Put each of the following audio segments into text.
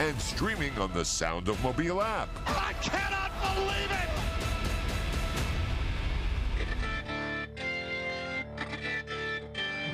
and streaming on the Sound of Mobile app. I cannot believe it.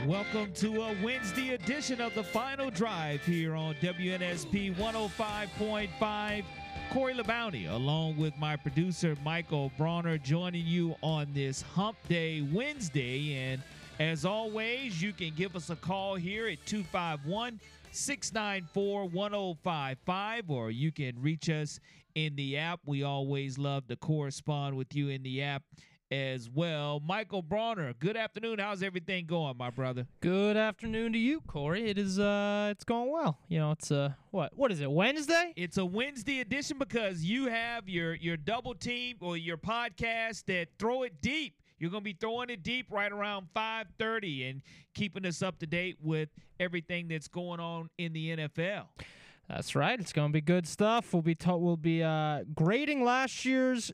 Welcome to a Wednesday edition of the Final Drive here on WNSP 105.5. Corey LeBounty, along with my producer Michael Bronner, joining you on this Hump Day Wednesday. And as always, you can give us a call here at 251 694 1055, or you can reach us in the app. We always love to correspond with you in the app as well. Michael Bronner, good afternoon. How's everything going, my brother? Good afternoon to you, Corey. It is uh it's going well. You know, it's uh what what is it, Wednesday? It's a Wednesday edition because you have your your double team or your podcast that throw it deep. You're gonna be throwing it deep right around 5:30 and keeping us up to date with everything that's going on in the NFL. That's right. It's gonna be good stuff. We'll be ta- we'll be uh grading last year's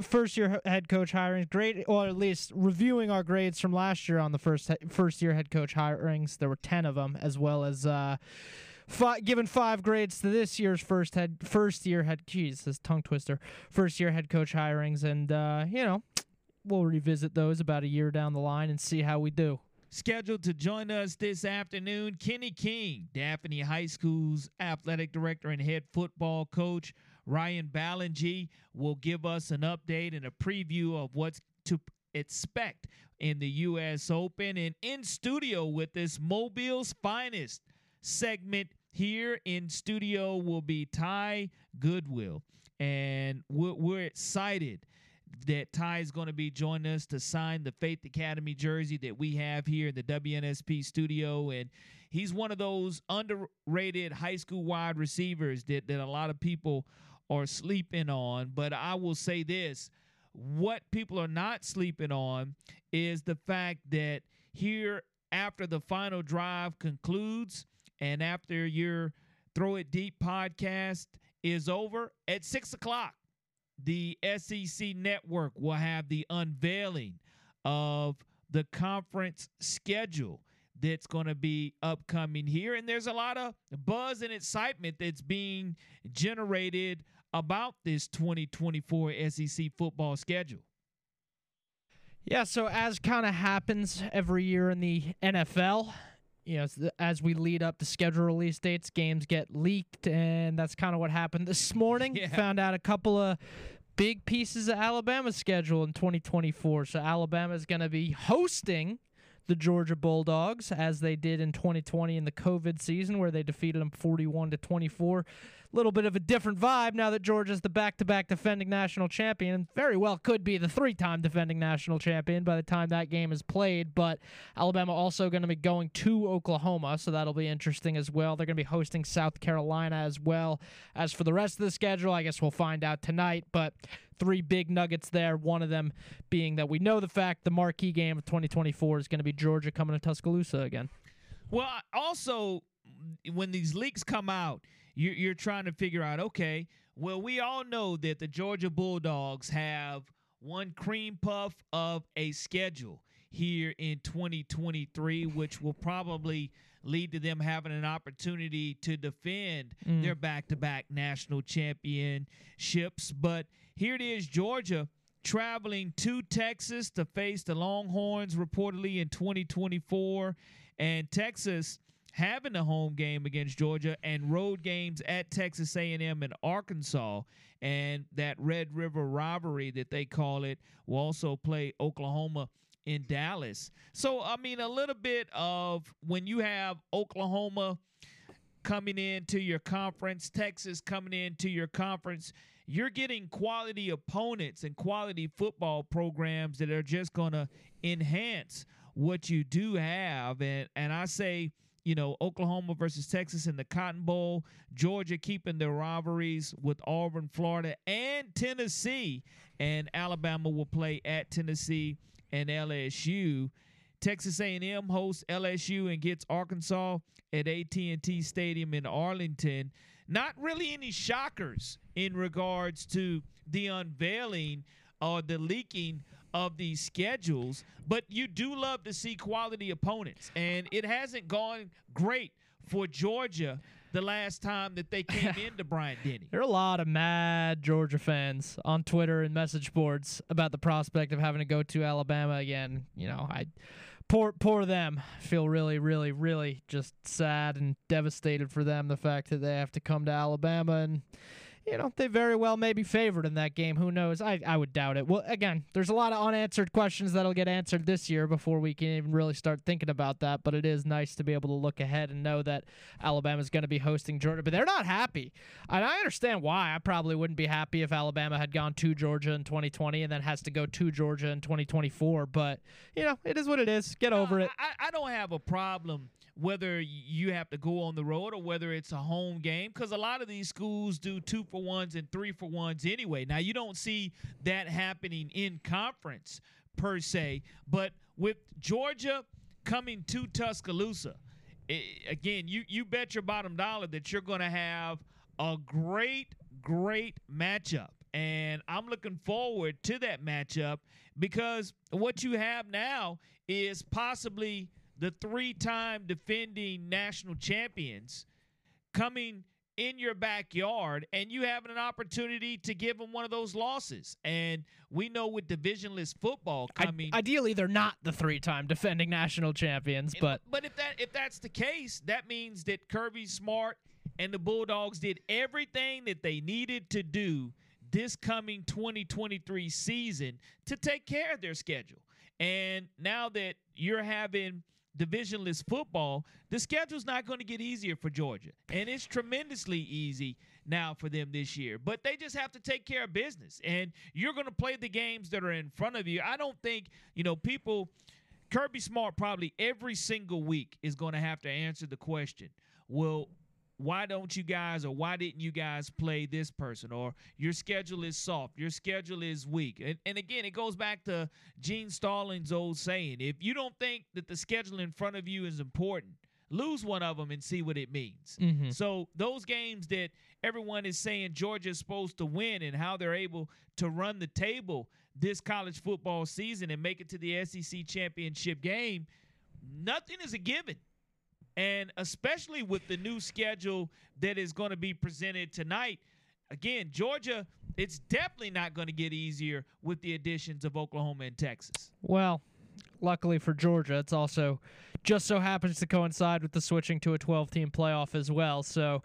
first year head coach hirings, grade or at least reviewing our grades from last year on the first he- first year head coach hirings. There were 10 of them as well as uh Five, given five grades to this year's first head first year head geez this tongue twister first year head coach hirings and uh, you know we'll revisit those about a year down the line and see how we do. Scheduled to join us this afternoon, Kenny King, Daphne High School's athletic director and head football coach. Ryan Ballengee will give us an update and a preview of what's to expect in the U.S. Open. And in studio with us, Mobile's finest segment here in studio will be Ty Goodwill. And we're, we're excited that Ty is going to be joining us to sign the Faith Academy jersey that we have here in the WNSP studio. And he's one of those underrated high school wide receivers that, that a lot of people are sleeping on. But I will say this what people are not sleeping on is the fact that here, after the final drive concludes, and after your Throw It Deep podcast is over at six o'clock, the SEC network will have the unveiling of the conference schedule that's going to be upcoming here. And there's a lot of buzz and excitement that's being generated about this 2024 SEC football schedule. Yeah, so as kind of happens every year in the NFL, you know, as we lead up to schedule release dates, games get leaked, and that's kind of what happened this morning. Yeah. Found out a couple of big pieces of Alabama's schedule in 2024. So Alabama is going to be hosting the Georgia Bulldogs as they did in 2020 in the COVID season, where they defeated them 41 to 24. Little bit of a different vibe now that Georgia's the back-to-back defending national champion, and very well could be the three-time defending national champion by the time that game is played. But Alabama also going to be going to Oklahoma, so that'll be interesting as well. They're going to be hosting South Carolina as well. As for the rest of the schedule, I guess we'll find out tonight. But three big nuggets there. One of them being that we know the fact the marquee game of 2024 is going to be Georgia coming to Tuscaloosa again. Well, also, when these leaks come out, you're, you're trying to figure out okay, well, we all know that the Georgia Bulldogs have one cream puff of a schedule here in 2023, which will probably lead to them having an opportunity to defend Mm. their back to back national championships. But here it is Georgia traveling to Texas to face the Longhorns reportedly in 2024. And Texas having a home game against Georgia and road games at Texas A&M and Arkansas and that Red River rivalry that they call it will also play Oklahoma in Dallas. So I mean a little bit of when you have Oklahoma coming into your conference, Texas coming into your conference, you're getting quality opponents and quality football programs that are just going to enhance what you do have and and I say you know, Oklahoma versus Texas in the Cotton Bowl, Georgia keeping their rivalries with Auburn, Florida, and Tennessee, and Alabama will play at Tennessee and LSU. Texas A&M hosts LSU and gets Arkansas at AT&T Stadium in Arlington. Not really any shockers in regards to the unveiling or the leaking of these schedules, but you do love to see quality opponents. And it hasn't gone great for Georgia the last time that they came into Bryant Denny. There are a lot of mad Georgia fans on Twitter and message boards about the prospect of having to go to Alabama again. You know, I poor poor them. Feel really, really, really just sad and devastated for them the fact that they have to come to Alabama and you know, they very well may be favored in that game. Who knows? I, I would doubt it. Well, again, there's a lot of unanswered questions that'll get answered this year before we can even really start thinking about that. But it is nice to be able to look ahead and know that Alabama's going to be hosting Georgia. But they're not happy. And I understand why. I probably wouldn't be happy if Alabama had gone to Georgia in 2020 and then has to go to Georgia in 2024. But, you know, it is what it is. Get over it. I, I don't have a problem whether you have to go on the road or whether it's a home game because a lot of these schools do two for ones and three for ones anyway. Now, you don't see that happening in conference per se, but with Georgia coming to Tuscaloosa, it, again, you, you bet your bottom dollar that you're going to have a great, great matchup. And I'm looking forward to that matchup because what you have now is possibly the three time defending national champions coming in your backyard and you having an opportunity to give them one of those losses. And we know with divisionless football coming I, ideally they're not the three-time defending national champions, but but if that if that's the case, that means that Kirby Smart and the Bulldogs did everything that they needed to do this coming 2023 season to take care of their schedule. And now that you're having divisionless football, the schedule's not going to get easier for Georgia. And it's tremendously easy now for them this year. But they just have to take care of business. And you're going to play the games that are in front of you. I don't think, you know, people Kirby Smart probably every single week is going to have to answer the question, well, why don't you guys or why didn't you guys play this person? Or your schedule is soft your schedule is weak. And, and again it goes back to gene stallings old saying if you don't think that the schedule in front of you is important lose one of them and see what it means. Mm-hmm. so those games that everyone is saying georgia is supposed to win and how they're able to run the table this college football season and make it to the sec championship game nothing is a given and especially with the new schedule that is going to be presented tonight, again, Georgia, it's definitely not going to get easier with the additions of Oklahoma and Texas. Well, luckily for Georgia, it's also just so happens to coincide with the switching to a 12 team playoff as well. So,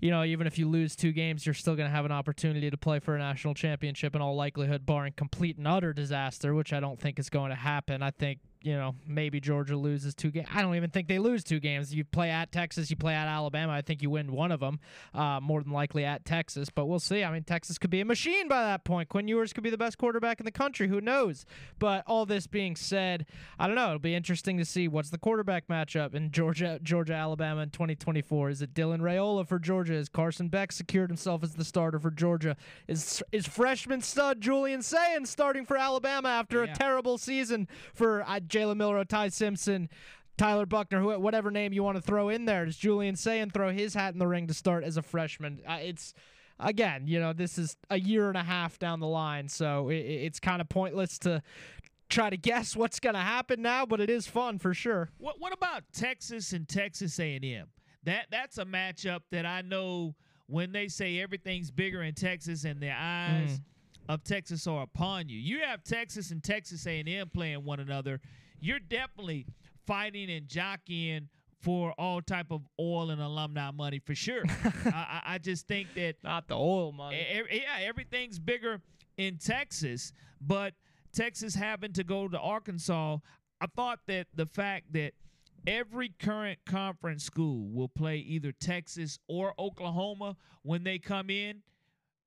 you know, even if you lose two games, you're still going to have an opportunity to play for a national championship in all likelihood, barring complete and utter disaster, which I don't think is going to happen. I think you know, maybe Georgia loses two games. I don't even think they lose two games. You play at Texas, you play at Alabama. I think you win one of them, uh, more than likely at Texas. But we'll see. I mean, Texas could be a machine by that point. Quinn Ewers could be the best quarterback in the country. Who knows? But all this being said, I don't know. It'll be interesting to see what's the quarterback matchup in Georgia, Georgia, Alabama in 2024. Is it Dylan Raiola for Georgia? Is Carson Beck secured himself as the starter for Georgia? Is is freshman stud Julian Sayin starting for Alabama after yeah. a terrible season for? Uh, Jalen Milroe, Ty Simpson, Tyler Buchner, who, whatever name you want to throw in there. Does Julian Sayin throw his hat in the ring to start as a freshman? Uh, it's again, you know, this is a year and a half down the line, so it, it's kind of pointless to try to guess what's going to happen now, but it is fun for sure. What What about Texas and Texas A&M? That that's a matchup that I know when they say everything's bigger in Texas and their eyes. Mm. Of Texas are upon you. You have Texas and Texas A&M playing one another you're definitely fighting and jockeying for all type of oil and alumni money for sure. I, I, just think that not the oil money. yeah, everything's bigger in Texas, but Texas having to go to Arkansas, I thought that the fact that every current conference school will play either Texas or Oklahoma when they come in.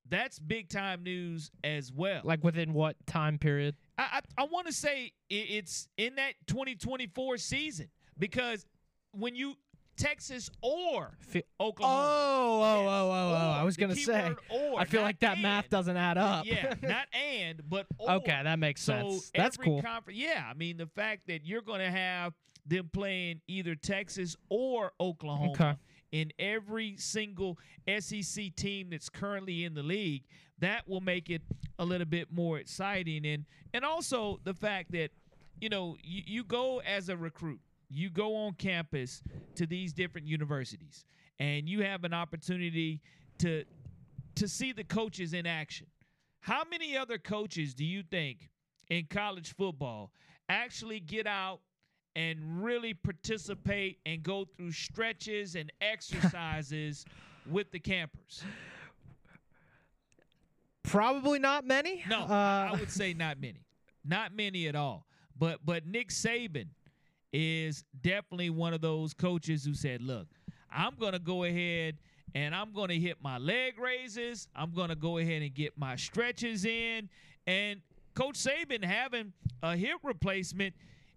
That's big time news as well. Like within what time period? I I, I want to say it's in that 2024 season because when you Texas or Oklahoma. Oh, oh, Yes. oh, oh, oh! I was gonna say. or, I feel like that math doesn't add up. Yeah, not and, but or. okay, that makes So sense. That's cool. yeah, I mean the fact that you're going to have them playing either Texas or Oklahoma Okay. In every single SEC team that's currently in the league, that will make it a little bit more exciting. And and also the fact that you know you, you go as a recruit, you go on campus to these different universities, and you have an opportunity to to see the coaches in action. How many other coaches do you think in college football actually get out and really participate and go through stretches and exercises with the campers? Probably not many. No, Uh, I would say not many. Not many at all. But but Nick Saban is definitely one of those coaches who said, "Look, I'm going to go ahead and I'm going to hit my leg raises. I'm going to go ahead and get my stretches in." And Coach Saban having a hip replacement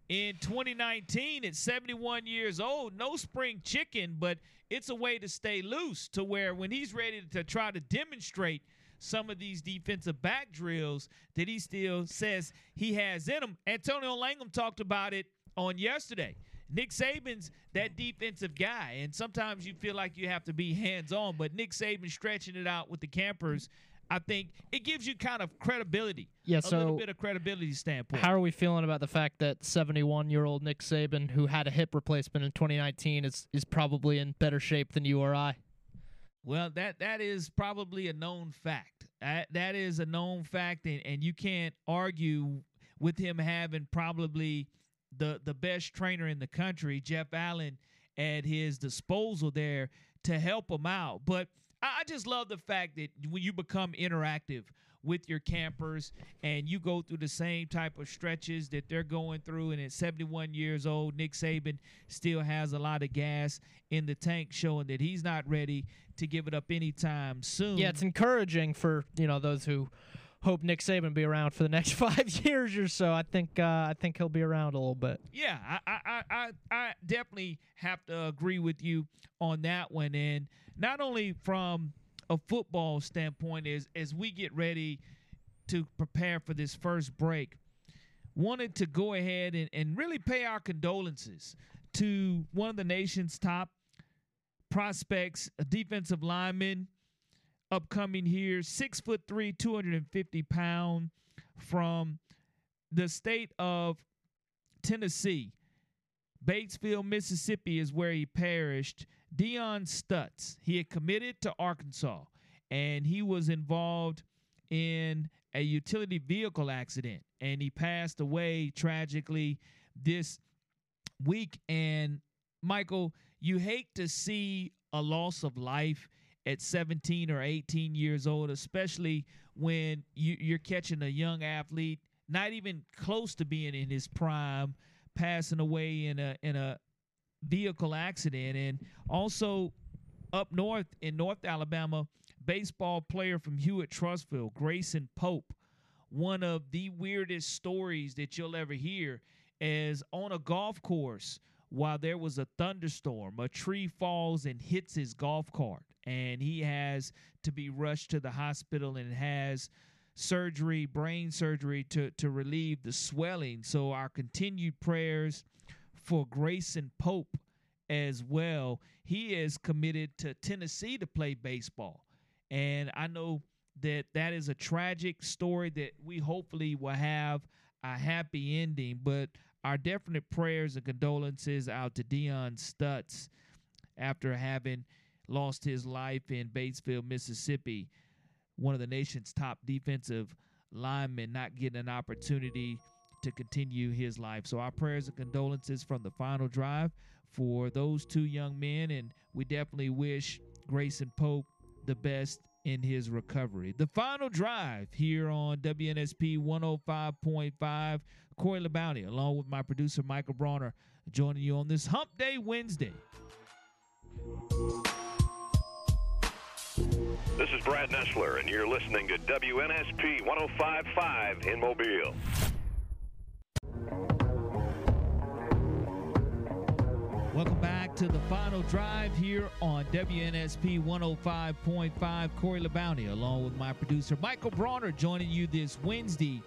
in 2019 at 71 years old, no spring chicken, but it's a way to stay loose to where when he's ready to try to demonstrate some of these defensive back drills that he still says he has in him. Antonio Langham talked about it on yesterday. Nick Saban's that defensive guy, and sometimes you feel like you have to be hands on, but Nick Saban stretching it out with the campers, I think it gives you kind of credibility. Yeah, a little so bit of credibility standpoint. How are we feeling about the fact that 71 year old Nick Saban, who had a hip replacement in 2019, is, is probably in better shape than you or I? Well, that that is probably a known fact. That that is a known fact, and, and you can't argue with him having probably the the best trainer in the country, Jeff Allen, at his disposal there to help him out. But I, I just love the fact that when you become interactive with your campers and you go through the same type of stretches that they're going through and at 71 years old Nick Saban still has a lot of gas in the tank showing that he's not ready to give it up anytime soon. Yeah, it's encouraging for you know those who hope Nick Saban be around for the next five years or so. I think uh, I think he'll be around a little bit. Yeah, I, I, I, I I definitely have to agree with you on that one. And not only from a football standpoint, is as we get ready to prepare for this first break, wanted to go ahead and, and really pay our condolences to one of the nation's top prospects, a defensive lineman, upcoming here, six foot three, 250 pound from the state of Tennessee. Batesville, Mississippi is where he perished. Dion Stutts. He had committed to Arkansas and he was involved in a utility vehicle accident and he passed away tragically this week. And Michael, you hate to see a loss of life at 17 or 18 years old, especially when you, you're catching a young athlete, not even close to being in his prime, passing away in a in a vehicle accident. And also up north in North Alabama, baseball player from Hewitt Trussville, Grayson Pope, one of the weirdest stories that you'll ever hear is on a golf course while there was a thunderstorm, a tree falls and hits his golf cart, and he has to be rushed to the hospital and has surgery, brain surgery to to relieve the swelling. So our continued prayers for Grayson Pope as well. He is committed to Tennessee to play baseball. And I know that that is a tragic story that we hopefully will have a happy ending, but our definite prayers and condolences out to Dion Stutts after having lost his life in Batesville, Mississippi, one of the nation's top defensive linemen, not getting an opportunity to continue his life. So our prayers and condolences from the final drive for those two young men, and we definitely wish Grayson Pope the best in his recovery. The final drive here on WNSP 105.5. Corey LeBounty, along with my producer Michael Bronner, joining you on this Hump Day Wednesday. This is Brad Nessler, and you're listening to WNSP 1055 in Mobile. Welcome back to the final drive here on WNSP 105.5. Corey Labounty, along with my producer Michael Bronner, joining you this Wednesday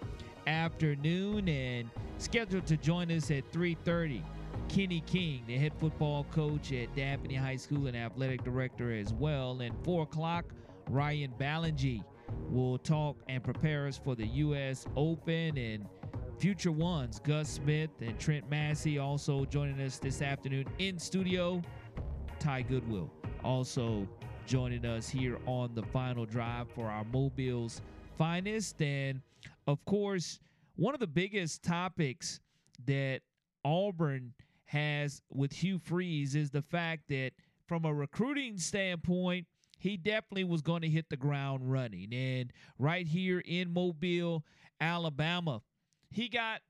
afternoon and scheduled to join us at 3:30. Kenny King, the head football coach at Daphne High School and athletic director as well. And 4 o'clock, Ryan Ballengee will talk and prepare us for the U.S. Open and future ones. Gus Smith and Trent Massey also joining us this afternoon in studio. Ty Goodwill also joining us here on the final drive for our Mobile's finest. And of course, one of the biggest topics that Auburn has with Hugh Freeze is the fact that from a recruiting standpoint, he definitely was going to hit the ground running. And right here in Mobile, Alabama, he got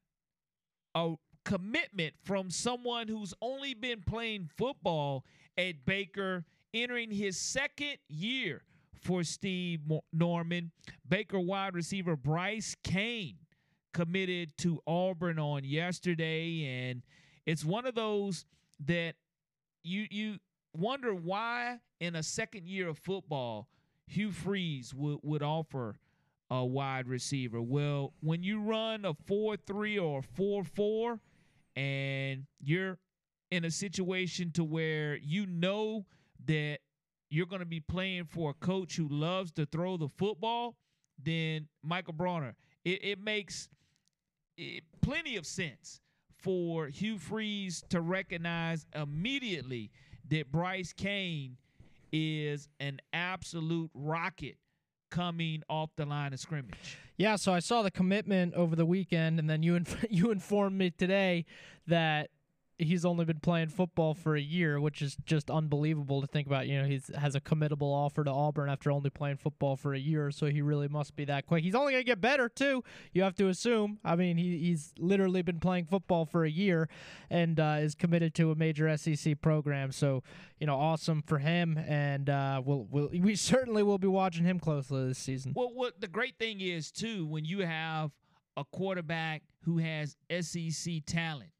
a commitment from someone who's only been playing football at Baker, entering his second year for Steve Norman. Baker wide receiver Bryce Cain committed to Auburn on yesterday, and it's one of those that you you wonder why in a second year of football Hugh Freeze would, would offer a wide receiver. Well, when you run a 4-3 or a 4-4 and you're in a situation to where you know that you're going to be playing for a coach who loves to throw the football, then Michael Bronner, it, it makes it, plenty of sense for Hugh Freeze to recognize immediately that Bryce Cain is an absolute rocket coming off the line of scrimmage. Yeah, so I saw the commitment over the weekend, and then you inf- you informed me today that he's only been playing football for a year, which is just unbelievable to think about. You know, he has a committable offer to Auburn after only playing football for a year, so he really must be that quick. He's only going to get better too. You have to assume. I mean, he, he's literally been playing football for a year and uh, is committed to a major SEC program. So, you know, awesome for him, and uh, we'll, we'll we certainly will be watching him closely this season. Well, what the great thing is too, when you have a quarterback who has SEC talent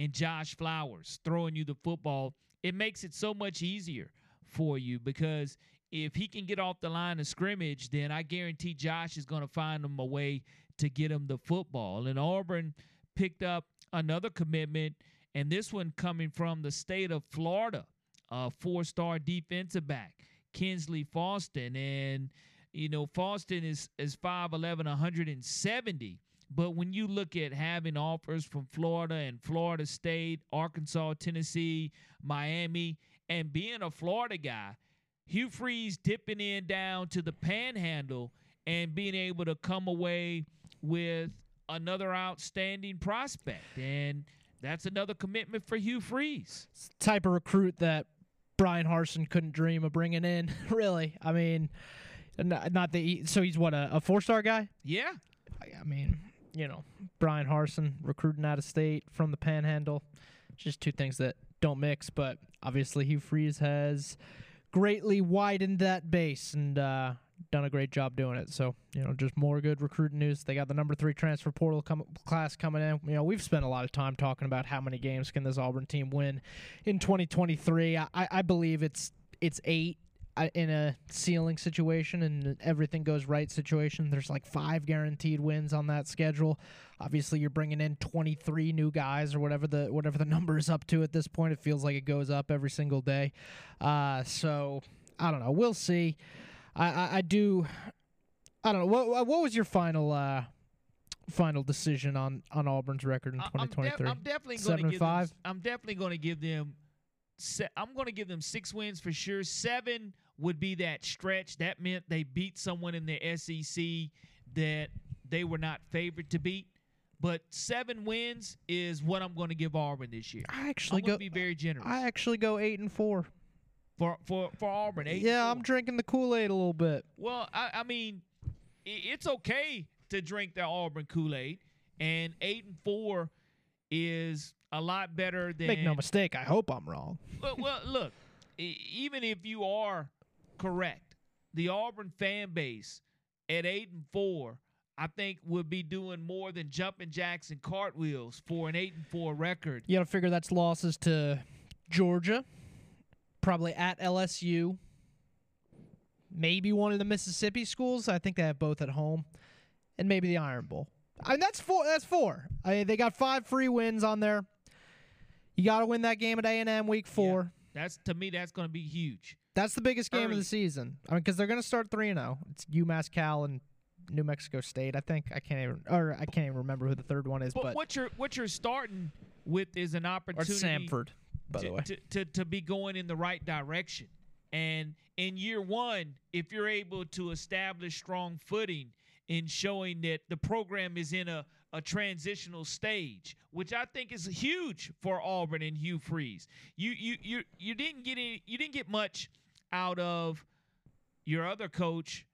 and Josh Flowers throwing you the football, it makes it so much easier for you because if he can get off the line of scrimmage, then I guarantee Josh is going to find him a way to get him the football. And Auburn picked up another commitment, and this one coming from the state of Florida, a four star defensive back, Kensley Faustin. And, you know, Faustin is, is 5'11, 170. But when you look at having offers from Florida and Florida State, Arkansas, Tennessee, Miami, and being a Florida guy, Hugh Freeze dipping in down to the panhandle and being able to come away with another outstanding prospect. And that's another commitment for Hugh Freeze. type of recruit that Bryan Harsin couldn't dream of bringing in, really. I mean, not, not the so he's what a, a four star guy. Yeah, I mean, you know, Bryan Harsin recruiting out of state from the Panhandle. Just two things that don't mix, but obviously Hugh Freeze has greatly widened that base and uh, done a great job doing it. So, you know, just more good recruiting news. They got the number three transfer portal com- class coming in. You know, we've spent a lot of time talking about how many games can this Auburn team win in 2023. I, I believe it's it's eight in a ceiling situation and everything goes right situation, there's like five guaranteed wins on that schedule. Obviously, you're bringing in 23 new guys or whatever the whatever the number is up to at this point. It feels like it goes up every single day. Uh, so I don't know. We'll see. I, I, I do. I don't know. What what was your final uh, final decision on on Auburn's record in 2023? I'm, I'm definitely going to give five. Them, I'm definitely going to give them I'm going to give them six wins for sure. Seven would be that stretch. That meant they beat someone in the SEC that they were not favored to beat. But seven wins is what I'm going to give Auburn this year. I actually go be very generous. I actually go eight and four for for for Auburn. Eight. Yeah, I'm drinking the Kool Aid a little bit. Well, I, I mean, it's okay to drink the Auburn Kool Aid, and eight and four is a lot better than. Make no mistake. I hope I'm wrong. well, well, look, even if you are correct, the Auburn fan base at eight and four, I think would be doing more than jumping jacks and cartwheels for an eight and four record. You got to figure that's losses to Georgia, probably at LSU. Maybe one of the Mississippi schools. I think they have both at home, and maybe the Iron Bowl. I mean, that's four. That's four. I mean, they got five free wins on there. You got to win that game at A and M week four. That's to me, that's going to be huge. That's the biggest game of the season. I mean, because they're going to start three and zero. It's UMass Cal and New Mexico State. I think I can't even, or I can't even remember who the third one is. But, But, what you're what you're starting with is an opportunity. or opportunity Samford, by to, the way. to, to, to be going in the right direction. And in year one, if you're able to establish strong footing in showing that the program is in a, a transitional stage, which I think is huge for Auburn and Hugh Freeze. You you you you didn't get any you didn't get much out of your other coach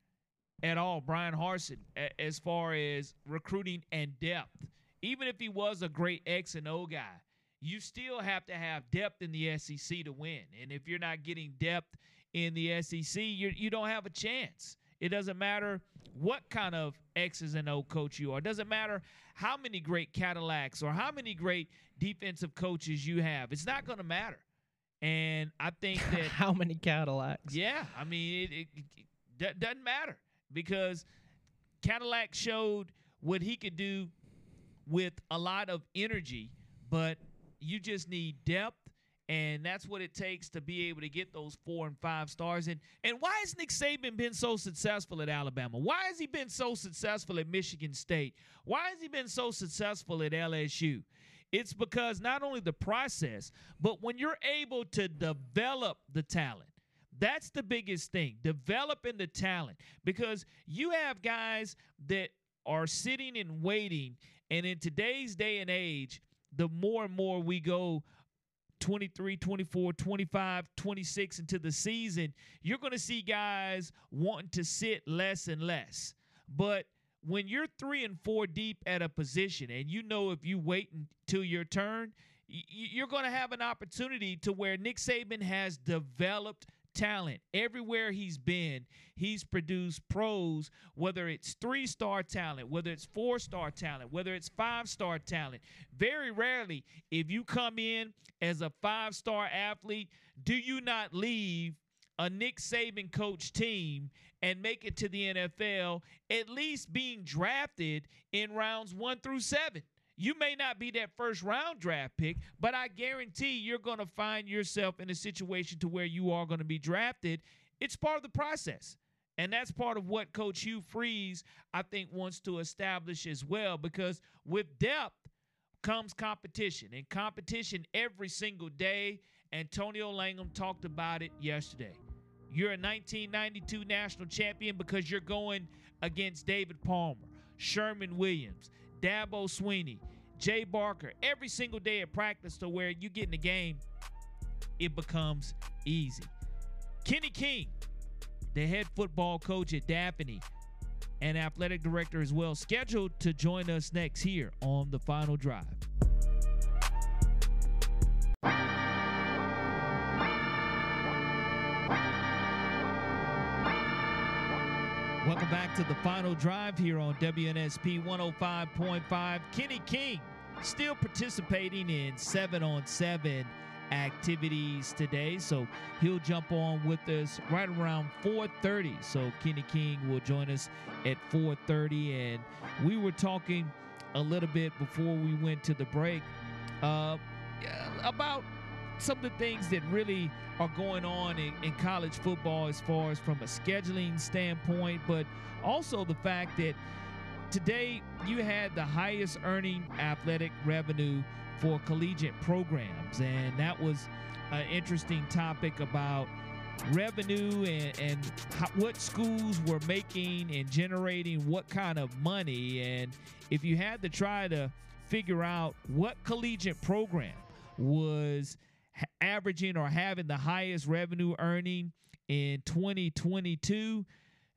at all, Bryan Harsin, as far as recruiting and depth. Even if he was a great X and O guy, you still have to have depth in the SEC to win. And if you're not getting depth in the SEC, you you don't have a chance. It doesn't matter what kind of X's and O coach you are. It doesn't matter how many great Cadillacs or how many great defensive coaches you have. It's not going to matter. And I think that How many Cadillacs? yeah, I mean, it, it, it doesn't matter because Cadillac showed what he could do with a lot of energy, but you just need depth, and that's what it takes to be able to get those four and five stars. And and why has Nick Saban been so successful at Alabama? Why has he been so successful at Michigan State? Why has he been so successful at LSU? It's because not only the process, but when you're able to develop the talent. That's the biggest thing, developing the talent. Because you have guys that are sitting and waiting. And in today's day and age, the more and more we go 23, 24, 25, 26 into the season, you're going to see guys wanting to sit less and less. But when you're three and four deep at a position and you know if you wait until your turn, you're going to have an opportunity to where Nick Saban has developed talent. Everywhere he's been, he's produced pros, whether it's three star talent, whether it's four star talent, whether it's five star talent. Very rarely, if you come in as a five star athlete, do you not leave a Nick Saban coach team and make it to the NFL, at least being drafted in rounds one through seven. You may not be that first round draft pick, but I guarantee you're going to find yourself in a situation to where you are going to be drafted. It's part of the process. And that's part of what Coach Hugh Freeze, I think, wants to establish as well, because with depth comes competition, and competition every single day. Antonio Langham talked about it yesterday. You're a 1992 national champion because you're going against David Palmer, Sherman Williams, Dabo Swinney, Jay Barker every single day at practice to where you get in the game, it becomes easy. Kenny King, the head football coach at Daphne and athletic director as well, scheduled to join us next here on the final drive. Welcome back to the final drive here on WNSP 105.5. Kenny King still participating in seven on seven activities today. So he'll jump on with us right around 4:30. So Kenny King will join us at 4:30. And we were talking a little bit before we went to the break uh, about some of the things that really are going on in, in college football as far as from a scheduling standpoint, but also the fact that today you had the highest earning athletic revenue for collegiate programs, and that was an interesting topic about revenue and, and how, what schools were making and generating what kind of money. And if you had to try to figure out what collegiate program was averaging or having the highest revenue earning in 2022,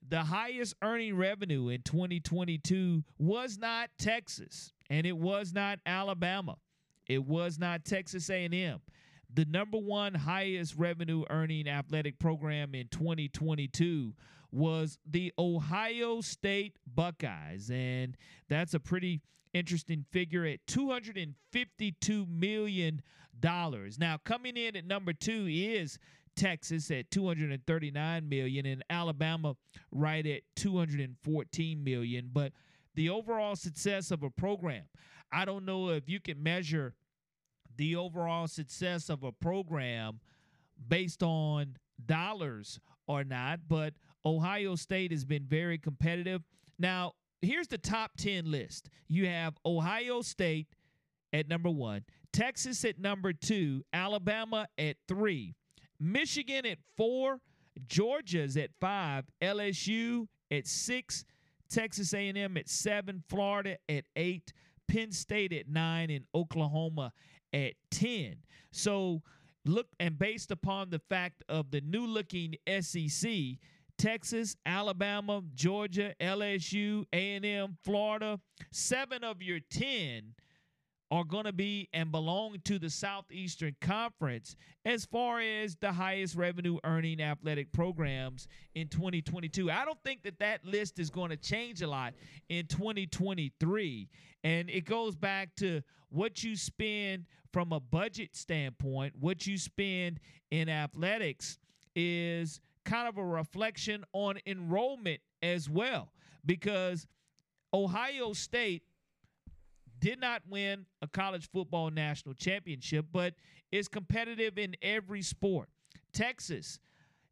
the highest earning revenue in 2022 was not Texas and it was not Alabama. It was not Texas A&M. The number one highest revenue earning athletic program in 2022 was the Ohio State Buckeyes and that's a pretty interesting figure at 252 million. Now coming in at number 2 is Texas at 239 million and Alabama right at 214 million. But the overall success of a program, I don't know if you can measure the overall success of a program based on dollars or not, but Ohio State has been very competitive. Now, here's the top 10 list. You have Ohio State at number 1, Texas at number 2, Alabama at 3, Michigan at 4, Georgia's at 5, LSU at 6, Texas A&M at 7, Florida at 8, Penn State at 9 and Oklahoma at 10. So, look and based upon the fact of the new looking SEC, Texas, Alabama, Georgia, LSU, A&M, Florida, 7 of your 10 are going to be and belong to the Southeastern Conference as far as the highest revenue earning athletic programs in 2022. I don't think that that list is going to change a lot in 2023. And it goes back to what you spend from a budget standpoint, what you spend in athletics is kind of a reflection on enrollment as well because Ohio State did not win a college football national championship, but is competitive in every sport. Texas,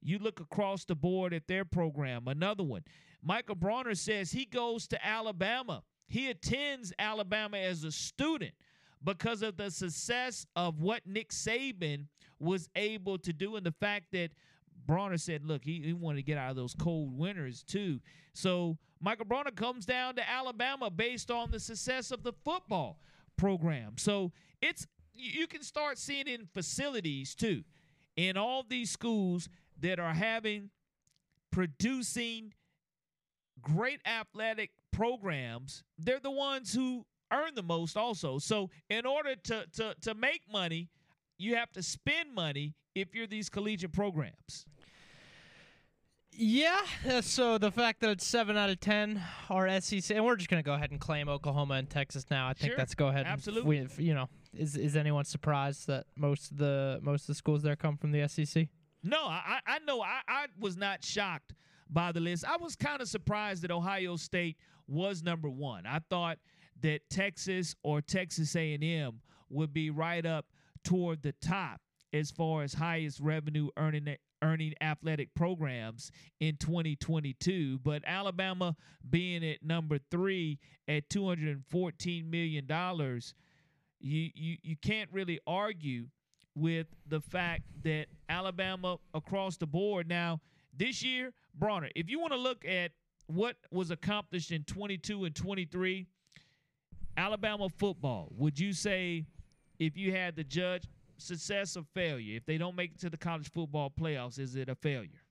you look across the board at their program, another one. Michael Bronner says he goes to Alabama. He attends Alabama as a student because of the success of what Nick Saban was able to do and the fact that Bronner said, look, he, he wanted to get out of those cold winters too. So Michael Bronner comes down to Alabama based on the success of the football program. So it's you can start seeing in facilities too, in all these schools that are having producing great athletic programs. They're the ones who earn the most also. So in order to to to make money, you have to spend money if you're these collegiate programs. Yeah, uh, so the fact that it's seven out of ten are SEC, and we're just gonna go ahead and claim Oklahoma and Texas now. I think Sure, that's go ahead. and absolutely. we- you know, is is anyone surprised that most of the most of the schools there come from the SEC? No, I I I know I, I was not shocked by the list. I was kind of surprised that Ohio State was number one. I thought that Texas or Texas A&M would be right up toward the top as far as highest revenue earning earning athletic programs in 2022 but Alabama being at number 3 at 214 million dollars you, you you can't really argue with the fact that Alabama across the board now this year, Bronner, if you want to look at what was accomplished in 22 and 23, Alabama football, would you say if you had to judge success or failure, if they don't make it to the college football playoffs, is it a failure?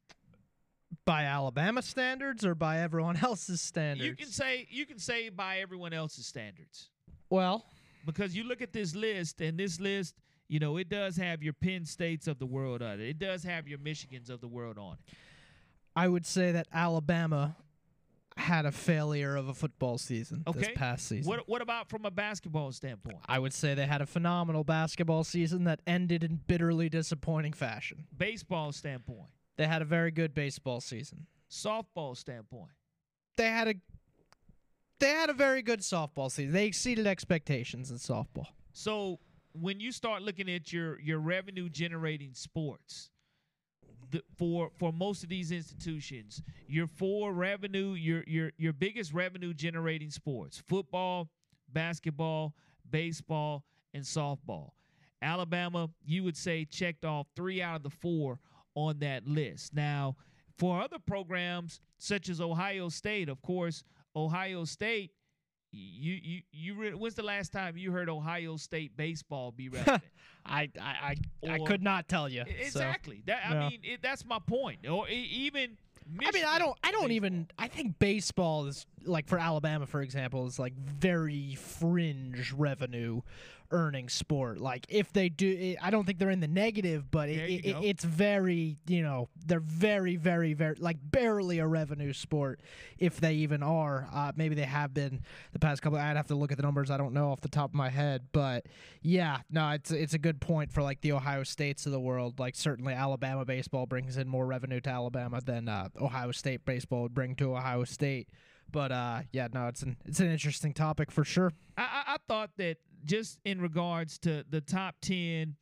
By Alabama standards or by everyone else's standards? You can say you can say by everyone else's standards. well, because you look at this list and this list you know it does have your penn states of the world on it it does have your michigans of the world on it I would say that Alabama had a failure of a football season okay this past season. what, what about from a basketball standpoint I would say they had a phenomenal basketball season that ended in bitterly disappointing fashion. baseball standpoint They had a very good baseball season. softball standpoint They had a they had a very good softball season. They exceeded expectations in softball. so when you start looking at your your revenue generating sports the, for for most of these institutions your four revenue your your your biggest revenue generating sports football basketball baseball and softball. Alabama you would say checked off three out of the four on that list. Now for other programs such as ohio state of course ohio state you you you re- when's the last time you heard ohio state baseball be relevant I I I, I could not tell you. Exactly. That I yeah. mean, it, that's my point. Or even I mean, I don't I don't Michigan even I think baseball is like for Alabama, for example, is like very fringe revenue earning sport. Like if they do, I don't think they're in the negative, but it, it, it's very, you know, they're very, very, very like barely a revenue sport if they even are. Uh, maybe they have been the past couple. I'd have to look at the numbers. I don't know off the top of my head, but yeah, no, it's it's a good point for like the Ohio States of the world. Like certainly Alabama baseball brings in more revenue to Alabama than uh, Ohio State baseball would bring to Ohio State. But uh, yeah, no, it's an it's an interesting topic for sure. I, I, thought that just in regards to the top 10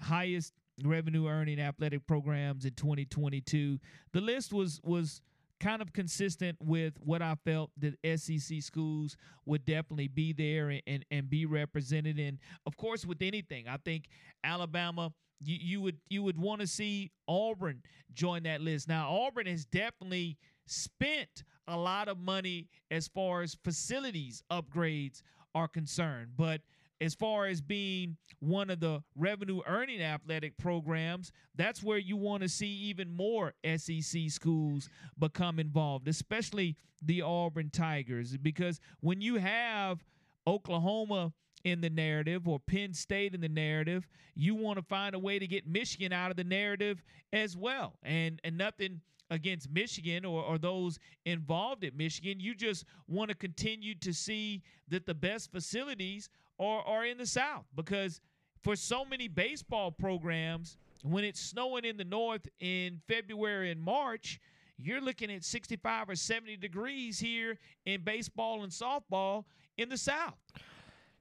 highest revenue earning athletic programs in 2022, the list was was kind of consistent with what I felt that SEC schools would definitely be there and, and, and be represented. And of course, with anything, I think Alabama, you, you would you would want to see Auburn join that list. Now, Auburn has definitely spent a lot of money as far as facilities upgrades are concerned, but as far as being one of the revenue earning athletic programs, that's where you want to see even more SEC schools become involved, especially the Auburn Tigers. Because when you have Oklahoma in the narrative or Penn State in the narrative, you want to find a way to get Michigan out of the narrative as well. And and nothing against Michigan or, or those involved at Michigan. You just want to continue to see that the best facilities are, are in the South because for so many baseball programs, when it's snowing in the north in February and March, you're looking at 65 or 70 degrees here in baseball and softball in the South.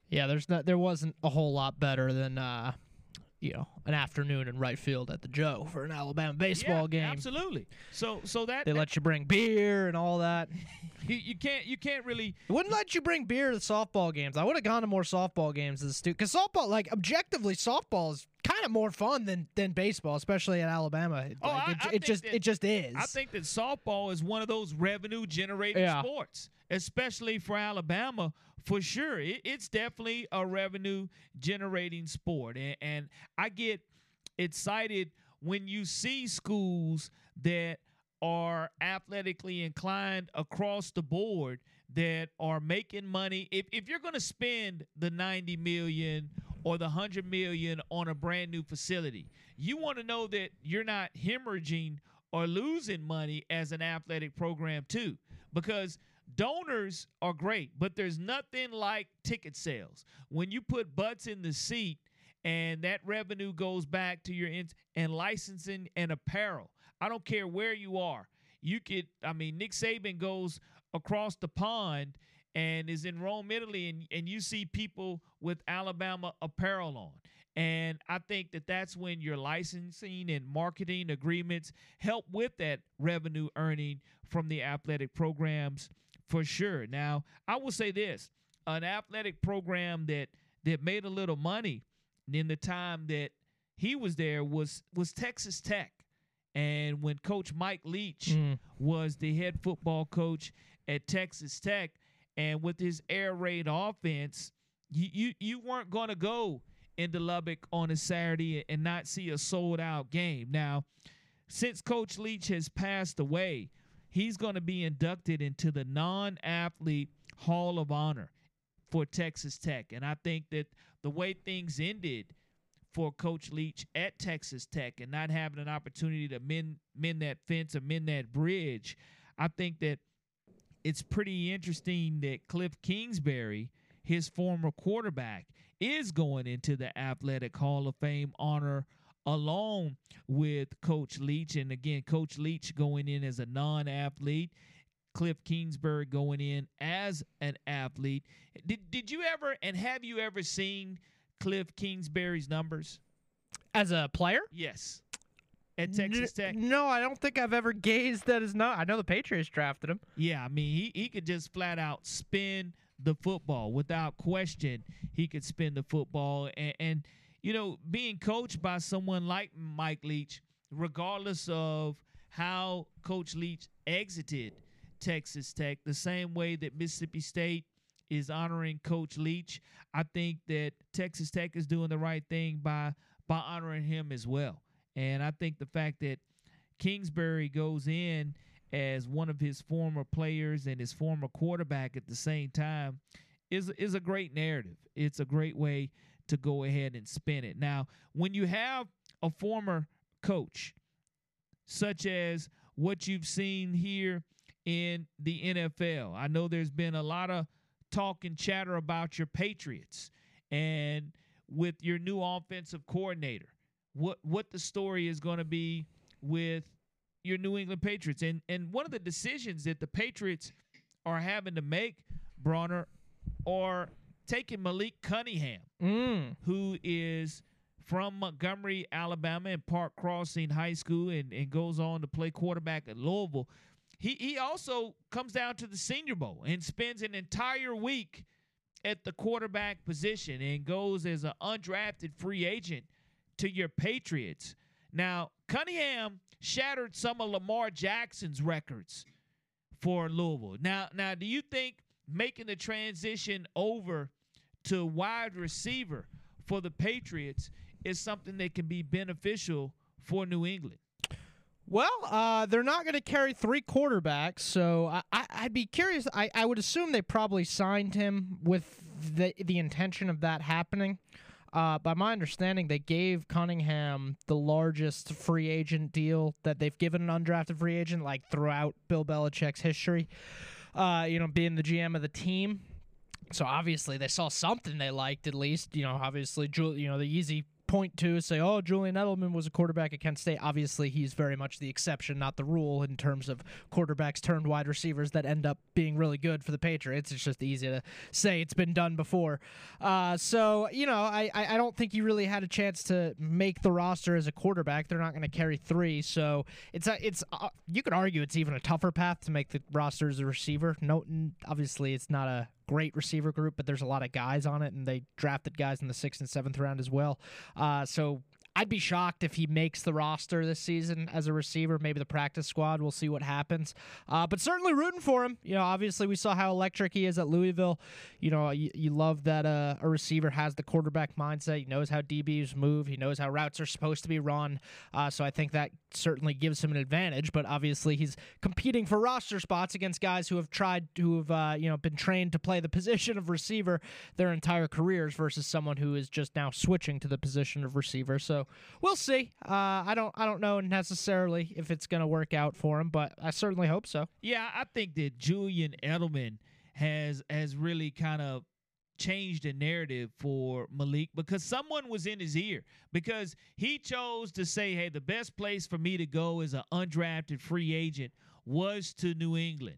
Yeah, there's not there wasn't a whole lot better than uh, you know an afternoon in right field at the Joe for an Alabama baseball Yeah, game. Absolutely. So so that, They let you bring beer and all that. you, you can't you can't really They wouldn't let you bring beer to softball games. I would have gone to more softball games as a student because softball, like objectively, softball is kind of more fun than than baseball, especially at Alabama. It- Oh, like, I- it, I it just that- it just is. I think that softball is one of those revenue generating Yeah. sports, especially for Alabama. For sure, it, it's definitely a revenue generating sport, and, and I get excited when you see schools that are athletically inclined across the board that are making money. If if you're going to spend the 90 million or the 100 million on a brand new facility, you want to know that you're not hemorrhaging or losing money as an athletic program too because donors are great, but there's nothing like ticket sales. When you put butts in the seat and that revenue goes back to your ins and licensing and apparel. I don't care where you are. You could, I mean, Nick Saban goes across the pond and is in Rome, Italy, and, and you see people with Alabama apparel on. And I think that that's when your licensing and marketing agreements help with that revenue earning from the athletic programs for sure. Now, I will say this an athletic program that that made a little money in the time that he was there was was Texas Tech. And when Coach Mike Leach Mm. was the head football coach at Texas Tech, and with his air raid offense, you you, you weren't going to go into Lubbock on a Saturday and not see a sold out game. Now, since Coach Leach has passed away, he's going to be inducted into the non athlete Hall of Honor for Texas Tech. And I think that the way things ended for Coach Leach at Texas Tech and not having an opportunity to mend mend that fence or mend that bridge, I think that it's pretty interesting that Cliff Kingsbury, his former quarterback, is going into the Athletic Hall of Fame honor along with Coach Leach. And again, Coach Leach going in as a non athlete, Cliff Kingsbury going in as an athlete. Did, did you ever, and have you ever seen Cliff Kingsbury's numbers? As a player, Yes. At Texas Tech? No, I don't think I've ever gazed at his. No, I know the Patriots drafted him. Yeah, I mean, he, he could just flat out spin the football without question. He could spin the football. And, and, you know, being coached by someone like Mike Leach, regardless of how Coach Leach exited Texas Tech, the same way that Mississippi State is honoring Coach Leach, I think that Texas Tech is doing the right thing by by honoring him as well. And I think the fact that Kingsbury goes in as one of his former players and his former quarterback at the same time is is a great narrative. It's a great way to go ahead and spin it. Now, when you have a former coach such as what you've seen here in the NFL. I know there's been a lot of talk and chatter about your Patriots and with your new offensive coordinator. What what the story is going to be with your New England Patriots. And and one of the decisions that the Patriots are having to make, Bronner, are taking Malik Cunningham, Mm. who is from Montgomery, Alabama, and Park Crossing High School, and, and goes on to play quarterback at Louisville. He he also comes down to the Senior Bowl and spends an entire week at the quarterback position and goes as an undrafted free agent to your Patriots. Now, Cunningham shattered some of Lamar Jackson's records for Louisville. Now, now, do you think making the transition over to wide receiver for the Patriots is something that can be beneficial for New England? Well, uh, they're not going to carry three quarterbacks, so I, I'd be curious. I, I would assume they probably signed him with the the intention of that happening. Uh, by my understanding, they gave Cunningham the largest free agent deal that they've given an undrafted free agent, like throughout Bill Belichick's history. Uh, you know, being the GM of the team. So obviously they saw something they liked at least. You know, obviously, you know, the easy point to say, oh, Julian Edelman was a quarterback at Kent State. Obviously, he's very much the exception, not the rule, in terms of quarterbacks turned wide receivers that end up being really good for the Patriots. It's just easy to say it's been done before. Uh, so, you know, I, I don't think he really had a chance to make the roster as a quarterback. They're not going to carry three, so it's a, it's uh, you could argue it's even a tougher path to make the roster as a receiver. No, obviously it's not a great receiver group, but there's a lot of guys on it, and they drafted guys in the sixth and seventh round as well. Uh, so I'd be shocked if he makes the roster this season as a receiver. Maybe the practice squad. We'll see what happens. Uh, but certainly rooting for him. You know, obviously we saw how electric he is at Louisville. You know, you, you love that uh, a receiver has the quarterback mindset. He knows how DBs move. He knows how routes are supposed to be run. Uh, so I think that certainly gives him an advantage. But obviously he's competing for roster spots against guys who have tried, who have uh, you know been trained to play the position of receiver their entire careers versus someone who is just now switching to the position of receiver. So we'll see. Uh, I don't I don't know necessarily if it's going to work out for him, but I certainly hope so. Yeah, I think that Julian Edelman has has really kind of changed the narrative for Malik because someone was in his ear because he chose to say, "Hey, the best place for me to go as an undrafted free agent was to New England."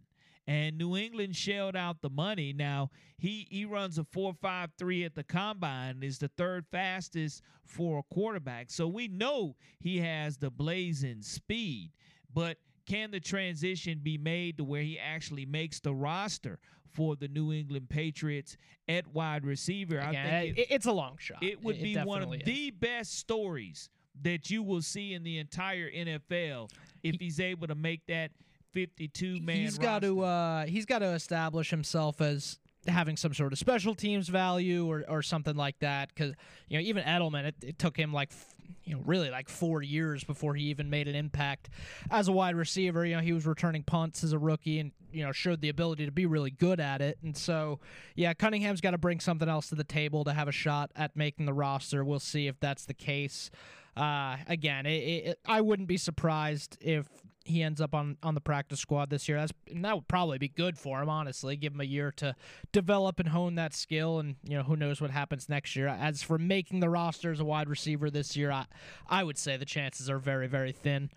And New England shelled out the money. Now he he runs a four five three at the combine, is the third fastest for a quarterback. So we know he has the blazing speed. But can the transition be made to where he actually makes the roster for the New England Patriots at wide receiver? I think it, it's a long shot. it would be one of is. the best stories that you will see in the entire NFL if he's able to make that 52 man he's got to uh, he's got to establish himself as having some sort of special teams value or, or something like that because you know even Edelman it, it took him like you know really like four years before he even made an impact as a wide receiver. You know he was returning punts as a rookie and you know showed the ability to be really good at it. And so yeah Cunningham's got to bring something else to the table to have a shot at making the roster. We'll see if that's the case. Uh, again it, it, I wouldn't be surprised if he ends up on, on the practice squad this year. That's and that would probably be good for him, honestly. Give him a year to develop and hone that skill, and you know who knows what happens next year. As for making the roster as a wide receiver this year, I I would say the chances are very very thin.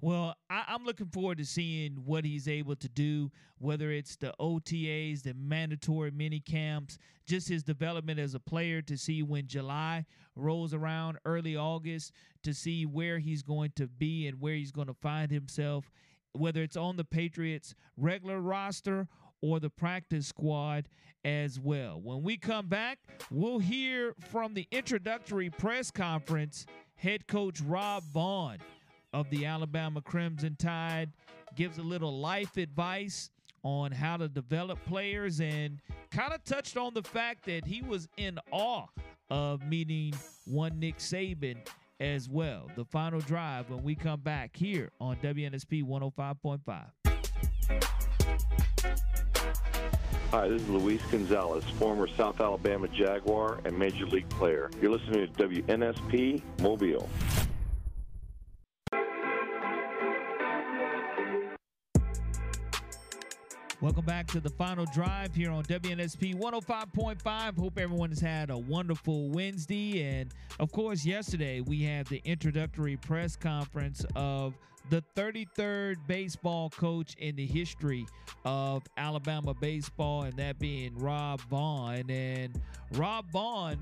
Well, I, I'm looking forward to seeing what he's able to do, whether it's the OTAs, the mandatory mini camps, just his development as a player to see when July rolls around, early August, to see where he's going to be and where he's going to find himself, whether it's on the Patriots' regular roster or the practice squad as well. When we come back, we'll hear from the introductory press conference head coach Rob Vaughn of the Alabama Crimson Tide gives a little life advice on how to develop players and kind of touched on the fact that he was in awe of meeting one Nick Saban as well. The final drive when we come back here on WNSP 105.5. Hi, this is Luis Gonzalez, former South Alabama Jaguar and Major League player. You're listening to WNSP Mobile. Welcome back to the final drive here on WNSP 105.5. Hope everyone has had a wonderful Wednesday. And of course, yesterday we had the introductory press conference of the 33rd baseball coach in the history of Alabama baseball, and that being Rob Vaughn. And Rob Vaughn,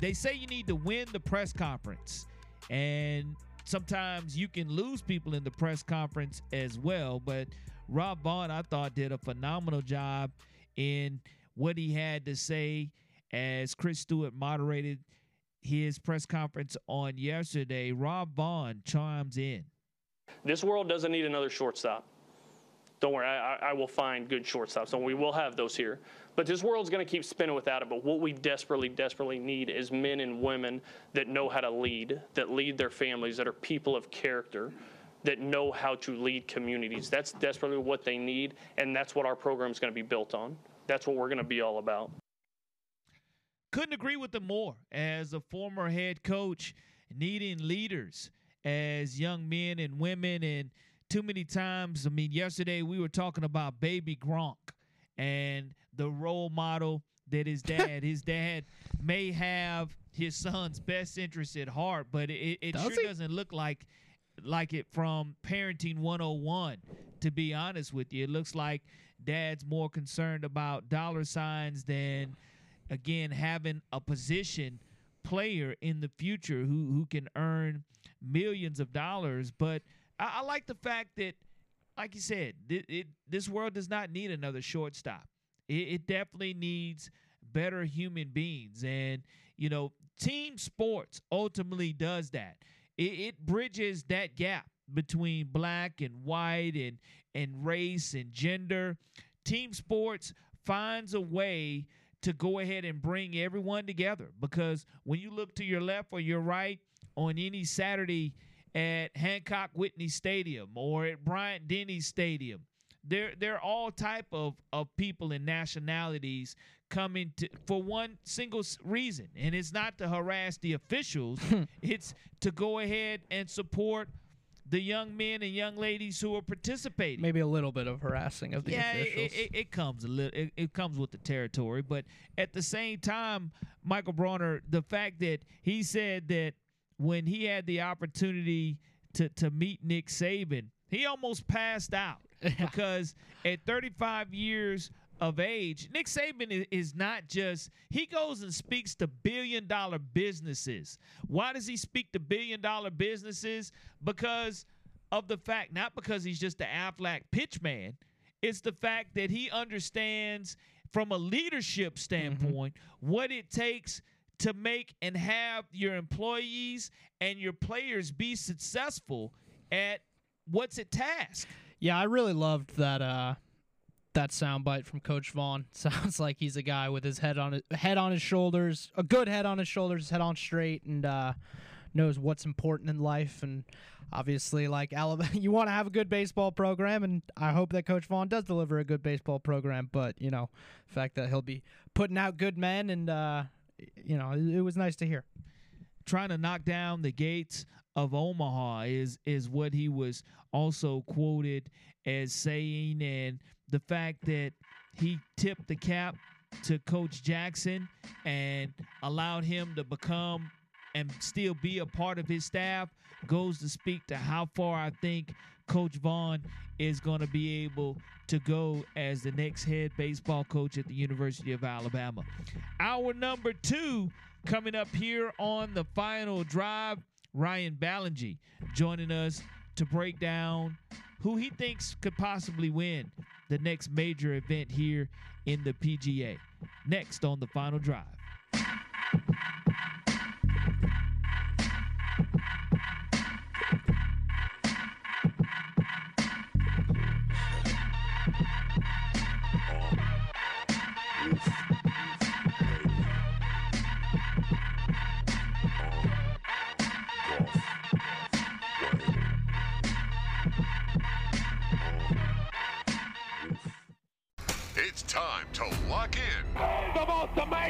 they say you need to win the press conference. And sometimes you can lose people in the press conference as well. But Rob Vaughn, I thought, did a phenomenal job in what he had to say as Chris Stewart moderated his press conference on yesterday. Rob Vaughn chimes in. This world doesn't need another shortstop. Don't worry, I, I will find good shortstops, and we will have those here. But this world's going to keep spinning without it. But what we desperately, desperately need is men and women that know how to lead, that lead their families, that are people of character, that know how to lead communities. That's desperately what they need, and that's what our program is going to be built on. That's what we're going to be all about. Couldn't agree with them more. As a former head coach, needing leaders as young men and women, and too many times, I mean, yesterday we were talking about baby Gronk and the role model that his dad, his dad may have his son's best interest at heart, but it, it Does sure he? doesn't look like like it from parenting 101 to be honest with you. It looks like dad's more concerned about dollar signs than again having a position player in the future who who can earn millions of dollars. But i, I like the fact that like you said it, it, this world does not need another shortstop it, it definitely needs better human beings and you know team sports ultimately does that it, it bridges that gap between black and white and and race and gender. Team sports finds a way to go ahead and bring everyone together because when you look to your left or your right on any Saturday at Hancock Whitney Stadium or at Bryant Denny Stadium, there there are all type of of people and nationalities coming to for one single reason, and it's not to harass the officials. Hmm. it's to go ahead and support the young men and young ladies who are participating. Maybe a little bit of harassing of the yeah, officials. It, it, it comes a little. It, it, comes with the territory, but at the same time, Michael Bronner, the fact that he said that when he had the opportunity to to meet Nick Saban, he almost passed out because at 35 years of age. Nick Saban is not just, he goes and speaks to billion dollar businesses. Why does he speak to billion dollar businesses? Because of the fact, not because he's just the Aflac pitch man, it's the fact that he understands from a leadership mm-hmm. standpoint mm-hmm. what it takes to make and have your employees and your players be successful at what's at task. Yeah, I really loved that uh that soundbite from Coach Vaughn. Sounds like he's a guy with his head on his head on his shoulders, a good head on his shoulders, head on straight, and uh, knows what's important in life. And obviously, like Alabama, you want to have a good baseball program, and I hope that Coach Vaughn does deliver a good baseball program. But you know, the fact that he'll be putting out good men, and uh, you know, it, it was nice to hear. Trying to knock down the gates of Omaha is is what he was also quoted as saying, and the fact that he tipped the cap to Coach Jackson and allowed him to become and still be a part of his staff goes to speak to how far I think Coach Vaughn is going to be able to go as the next head baseball coach at the University of Alabama. Our number two coming up here on the final drive, Ryan Ballengee joining us to break down who he thinks could possibly win the next major event here in the PGA. Next on the final drive.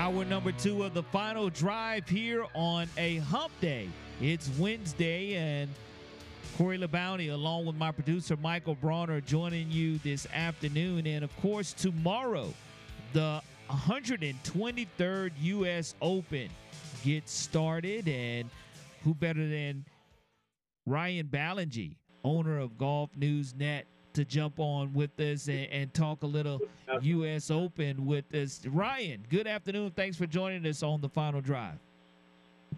Hour number two of the final drive here on a hump day. It's Wednesday, and Corey LeBounty, along with my producer Michael Bronner, joining you this afternoon. And of course, tomorrow, the 123rd U.S. Open gets started. And who better than Ryan Ballengee, owner of Golf News Net, to jump on with us and, and talk a little U.S. Open with us. Ryan, good afternoon. Thanks for joining us on the final drive.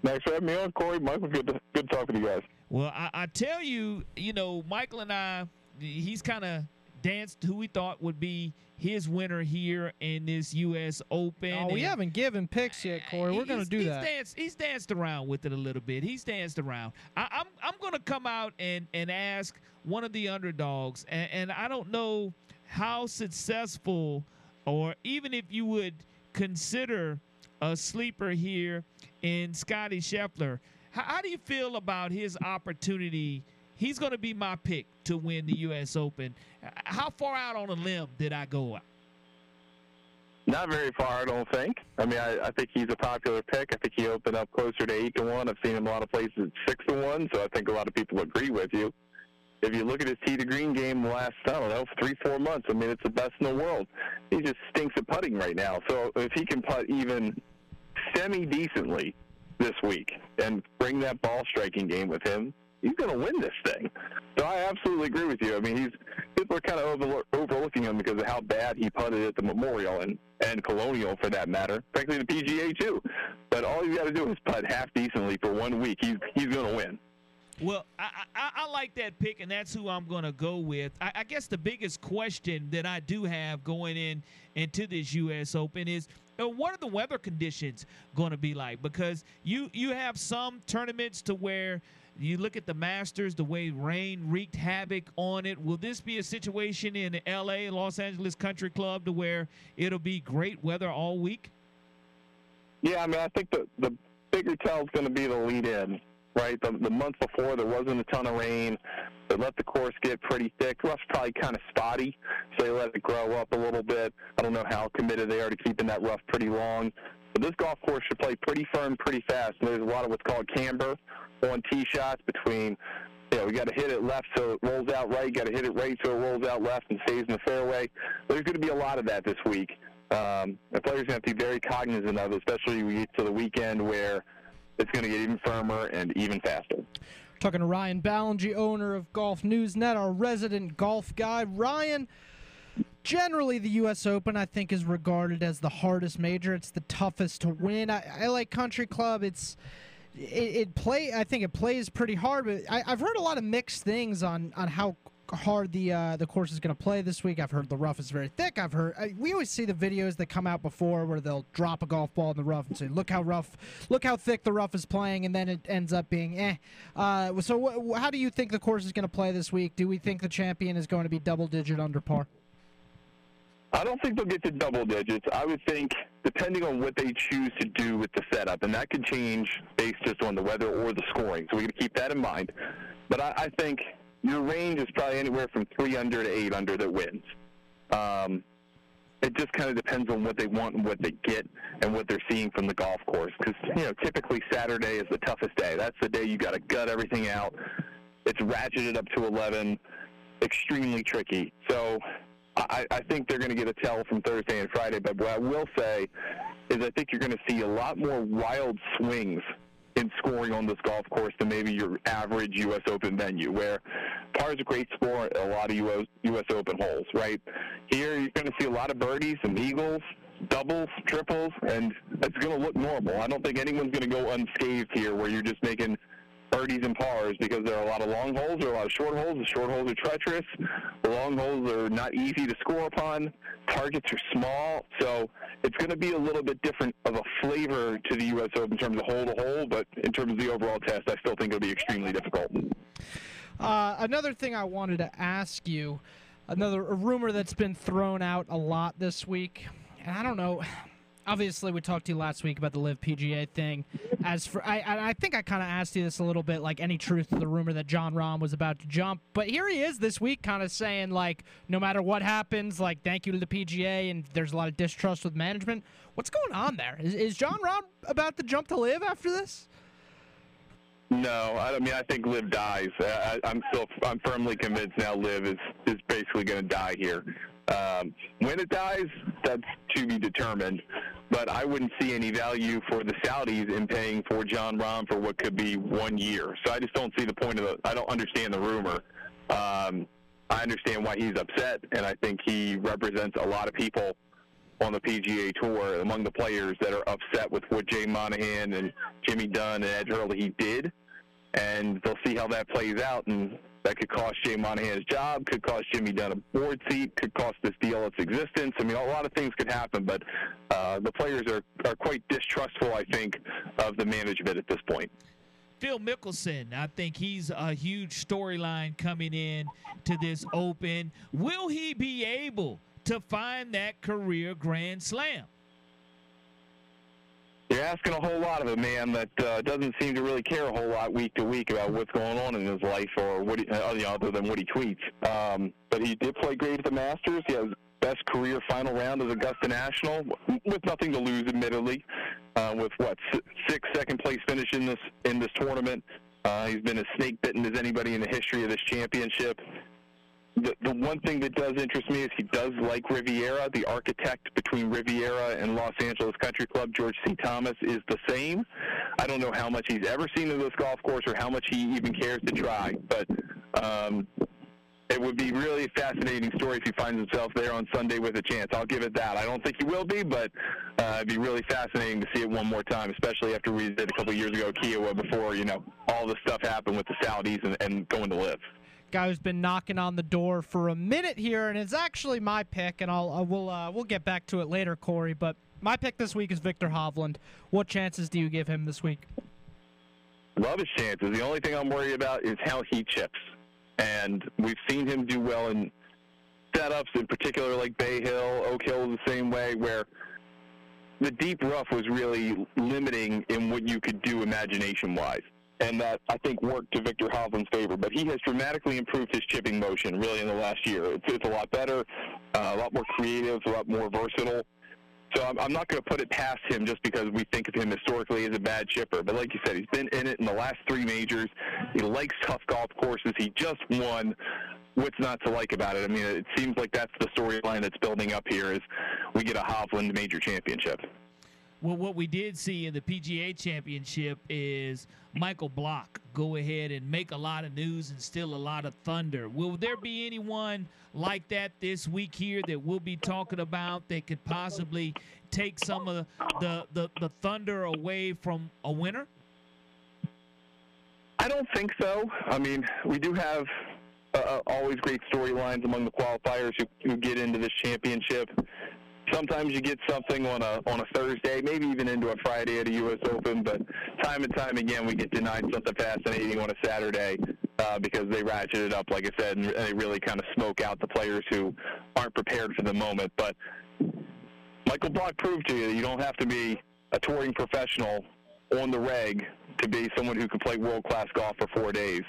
Thanks for having me on, Corey. Michael, good, to, good talking to you guys. Well, I, I tell you, you know, Michael and I, he's kind of danced who we thought would be his winner here in this U.S. Open. Oh, we and- haven't given picks yet, Corey. We're going to do he's that. Danced, he's danced around with it a little bit. He's danced around. I, I'm I'm going to come out and and ask one of the underdogs, and, and I don't know how successful, or even if you would consider a sleeper here in Scotty Scheffler. How, how do you feel about his opportunity? He's going to be my pick to win the U.S. Open. How far out on a limb did I go? Not very far, I don't think. I mean, I, I think he's a popular pick. I think he opened up closer to eight to one. I've seen him a lot of places at six to one, so I think a lot of people agree with you. If you look at his tee to green game last, I don't know, three, four months, I mean, it's the best in the world. He just stinks at putting right now. So if he can putt even semi decently this week and bring that ball striking game with him, he's going to win this thing. So I absolutely agree with you. I mean, he's people are kind of over, overlooking him because of how bad he putted at the Memorial and and Colonial for that matter. Frankly, the PGA too. But all you got to do is putt half decently for one week. He's he's going to win. Well, I, I, I like that pick, and that's who I'm going to go with. I, I guess the biggest question that I do have going in into this U.S. Open is, uh, what are the weather conditions going to be like? Because you you have some tournaments to where you look at the Masters, the way rain wreaked havoc on it. Will this be a situation in L.A., Los Angeles Country Club, to where it'll be great weather all week? Yeah, I mean, I think the the bigger tell is going to be the lead in, right? The, the month before there wasn't a ton of rain. They let the course get pretty thick. Rough's probably kind of spotty, so they let it grow up a little bit. I don't know how committed they are to keeping that rough pretty long. But this golf course should play pretty firm, pretty fast. And there's a lot of what's called camber on tee shots between. You know, we got to hit it left so it rolls out right. Got to hit it right so it rolls out left and stays in the fairway. There's going to be a lot of that this week. Um, the players have to be very cognizant of, it, especially when we get to the weekend where it's going to get even firmer and even faster. Talking to Ryan Ballengee, owner of Golf News Net, our resident golf guy. Ryan, generally the U.S. Open, I think, is regarded as the hardest major. It's the toughest to win. I, I like Country Club. It's it, it play. I think it plays pretty hard, but I, I've heard a lot of mixed things on on how hard the uh, the course is going to play this week. I've heard the rough is very thick. I've heard I, we always see the videos that come out before where they'll drop a golf ball in the rough and say, "Look how rough, look how thick the rough is playing," and then it ends up being eh. Uh, so, how do you think the course is going to play this week? Do we think the champion is going to be double digit under par? I don't think they'll get to double digits. I would think, depending on what they choose to do with the setup, and that could change based just on the weather or the scoring. So we got to keep that in mind. But I, I think your range is probably anywhere from three under to eight under that wins. Um, it just kind of depends on what they want and what they get and what they're seeing from the golf course. Because you know, typically Saturday is the toughest day. That's the day you got to gut everything out. It's ratcheted up to 11, extremely tricky. So I, I think they're going to get a tell from Thursday and Friday. But what I will say is I think you're going to see a lot more wild swings in scoring on this golf course than maybe your average U.S. Open venue, where par is a great score at a lot of US, U.S. Open holes, right? Here you're going to see a lot of birdies, some eagles, doubles, triples, and it's going to look normal. I don't think anyone's going to go unscathed here where you're just making birdies and pars because there are a lot of long holes, there are a lot of short holes. The short holes are treacherous. The long holes are not easy to score upon. Targets are small, so it's going to be a little bit different of a flavor to the U.S. Open in terms of hole to hole, but in terms of the overall test, I still think it'll be extremely difficult. Uh, another thing I wanted to ask you, another rumor that's been thrown out a lot this week, and I don't know. Obviously, we talked to you last week about the LIV PGA thing. As for, I, I think I kind of asked you this a little bit, like any truth to the rumor that Jon Rahm was about to jump. But here he is this week, kind of saying like, no matter what happens, like thank you to the PGA, and there's a lot of distrust with management. What's going on there? Is, is Jon Rahm about to jump to LIV after this? No, I mean I think LIV dies. I, I'm still I'm firmly convinced now LIV is is basically going to die here. Um, when it dies, that's to be determined. But I wouldn't see any value for the Saudis in paying for Jon Rahm for what could be one year. So I just don't see the point of the. I don't understand the rumor. Um, I understand why he's upset, and I think he represents a lot of people on the PGA Tour among the players that are upset with what Jay Monahan and Jimmy Dunne and Ed Herlihy did and they'll see how that plays out. And that could cost Jay Monahan's job, could cost Jimmy Dunne a board seat, could cost this deal its existence. I mean, a lot of things could happen, but uh, the players are, are quite distrustful, I think, of the management at this point. Phil Mickelson, I think he's a huge storyline coming in to this Open. Will he be able to find that career Grand Slam? You're asking a whole lot of a man that uh, doesn't seem to really care a whole lot week to week about what's going on in his life or what he, uh, you know, other than what he tweets. Um, but he did play great at the Masters. He has best career final round as Augusta National with nothing to lose, admittedly. Uh, with what six second place finish in this in this tournament. Uh, he's been as snake bitten as anybody in the history of this championship the, the one thing that does interest me is he does like Riviera. The architect between Riviera and Los Angeles Country Club, George C. Thomas, is the same. I don't know how much he's ever seen of this golf course or how much he even cares to try, but um, it would be really a fascinating story if he finds himself there on Sunday with a chance. I'll give it that. I don't think he will be, but uh, it'd be really fascinating to see it one more time, especially after we did a couple years ago at Kiawah before, you know, all this stuff happened with the Saudis and, and going to LIV guy who's been knocking on the door for a minute here, and it's actually my pick, and I'll uh, we'll uh, we'll get back to it later, Corey. But my pick this week is Viktor Hovland. What chances do you give him this week? Love his chances. The only thing I'm worried about is how he chips, and we've seen him do well in setups, in particular like Bay Hill, Oak Hill the same way, where the deep rough was really limiting in what you could do imagination-wise and that I think worked to Viktor Hovland's favor. But he has dramatically improved his chipping motion really in the last year. It's, it's a lot better, uh, a lot more creative, a lot more versatile. So I'm, I'm not going to put it past him just because we think of him historically as a bad chipper. But like you said, he's been in it in the last three majors. He likes tough golf courses. He just won. What's not to like about it? I mean, it seems like that's the storyline that's building up here is we get a Hovland major championship. Well, what we did see in the PGA Championship is Michael Block go ahead and make a lot of news and steal a lot of thunder. Will there be anyone like that this week here that we'll be talking about that could possibly take some of the the, the thunder away from a winner? I don't think so. I mean, we do have uh, always great storylines among the qualifiers who, who get into this championship sometimes you get something on a on a Thursday, maybe even into a Friday at a U.S. Open. But time and time again, we get denied something fascinating on a Saturday uh, because they ratchet it up, like I said, and they really kind of smoke out the players who aren't prepared for the moment. But Michael Block proved to you that you don't have to be a touring professional on the reg to be someone who can play world class golf for four days.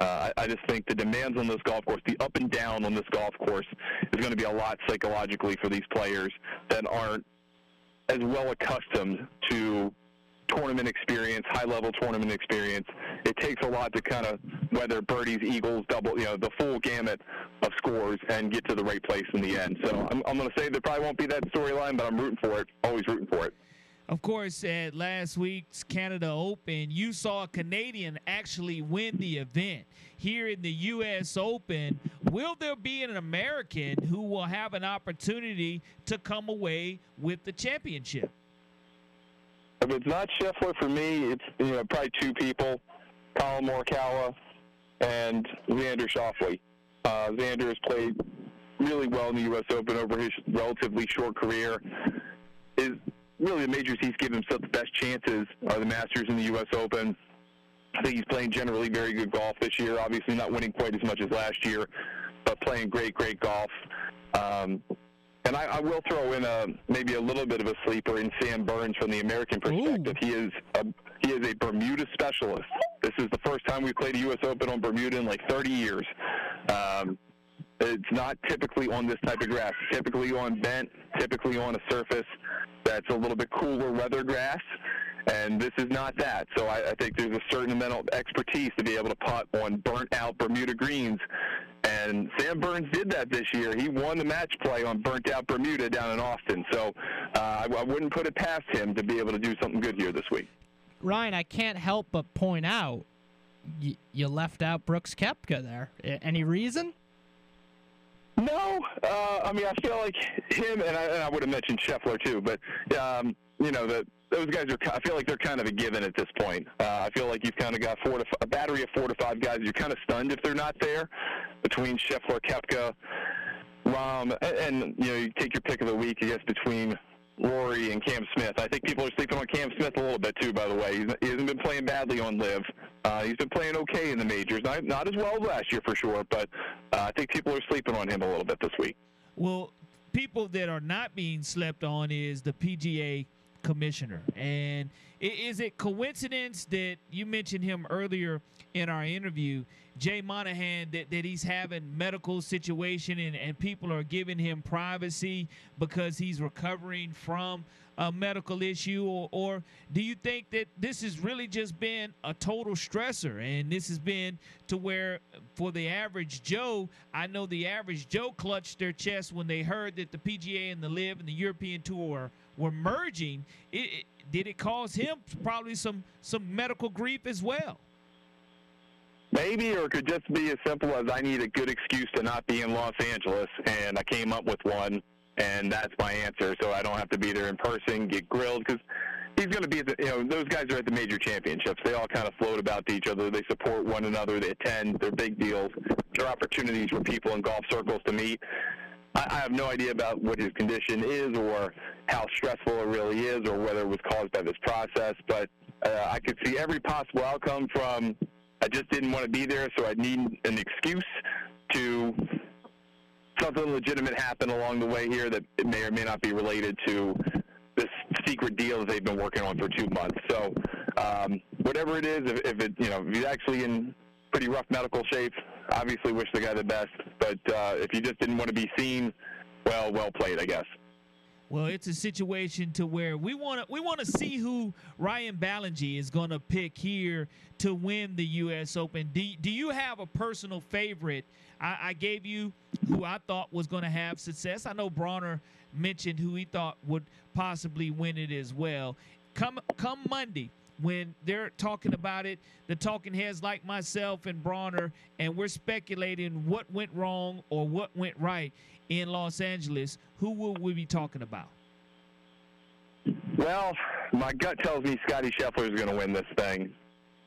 Uh, I, I just think the demands on this golf course, the up and down on this golf course, is going to be a lot psychologically for these players that aren't as well accustomed to tournament experience, high level tournament experience. It takes a lot to kind of weather birdies, eagles, double, you know, the full gamut of scores and get to the right place in the end. So I'm, I'm going to say there probably won't be that storyline, but I'm rooting for it. Always rooting for it. Of course, at last week's Canada Open, you saw a Canadian actually win the event. Here in the U.S. Open, will there be an American who will have an opportunity to come away with the championship? If it's not Scheffler for me, it's you know probably two people. Collin Morikawa, and Xander Schauffele. Uh, Xander has played really well in the U.S. Open over his relatively short career. Is really the majors he's given himself the best chances are the Masters in the U.S. Open. I think he's playing generally very good golf this year. Obviously, not winning quite as much as last year, but playing great, great golf. Um, and I, I will throw in a maybe a little bit of a sleeper in Sam Burns from the American perspective. He is a he is a Bermuda specialist. This is the first time we've played a U.S. Open on Bermuda in like 30 years. Um, it's not typically on this type of grass. Typically on bent, typically on a surface that's a little bit cooler weather grass and this is not that. So I, I think there's a certain amount of expertise to be able to putt on burnt out Bermuda greens. And Sam Burns did that this year. He won the match play on burnt out Bermuda down in Austin. So uh, I, wouldn't put it past him to be able to do something good here this week. Ryan, I can't help but point out y- you left out Brooks Koepka there. Any reason? No, uh, I mean I feel like him, and I, and I would have mentioned Scheffler too, but um, you know the those guys are. I feel like they're kind of a given at this point. Uh, I feel like you've kind of got four to f- a battery of four to five guys. You're kind of stunned if they're not there between Scheffler, Koepka, Rahm, and, and you know you take your pick of the week. I guess between Rory and Cam Smith. I think people are sleeping on Cam Smith a little bit too. By the way, he's, he hasn't been playing badly on LIV. Uh, he's been playing okay in the majors, not not as well as last year for sure, but uh, I think people are sleeping on him a little bit this week. Well, people that are not being slept on is the PGA commissioner. And is it coincidence that you mentioned him earlier in our interview, Jay Monahan, that, that he's having medical situation and, and people are giving him privacy because he's recovering from a medical issue or, or do you think that this has really just been a total stressor? And this has been to where for the average joe i know the average joe clutched their chest when they heard that the pga and the LIV and the european tour were merging. It, it, did it cause him probably some some medical grief as well Maybe, or it could just be as simple as I need a good excuse to not be in Los Angeles, and I came up with one and that's my answer. So I don't have to be there in person, get grilled, because he's going to be at the, you know, those guys are at the major championships. They all kind of float about to each other. They support one another. They attend. They're big deals. They're opportunities for people in golf circles to meet. I, have no idea about what his condition is or how stressful it really is or whether it was caused by this process, but uh, I could see every possible outcome from I just didn't want to be there, so I need an excuse to something legitimate happen along the way here that it may or may not be related to this secret deal that they've been working on for two months. So um, whatever it is, if, if it you know if he's actually in pretty rough medical shape, obviously wish the guy the best. But uh, if you just didn't want to be seen, well, well played, I guess. Well, it's a situation to where we want to we want to see who Ryan Ballengee is going to pick here to win the U.S. Open. Do, do you have a personal favorite? I, I gave you who I thought was going to have success. I know Bronner mentioned who he thought would possibly win it as well. Come come Monday when they're talking about it, the talking heads like myself and Bronner, and we're speculating what went wrong or what went right in Los Angeles, who will we be talking about? Well, my gut tells me Scotty Scheffler is going to win this thing,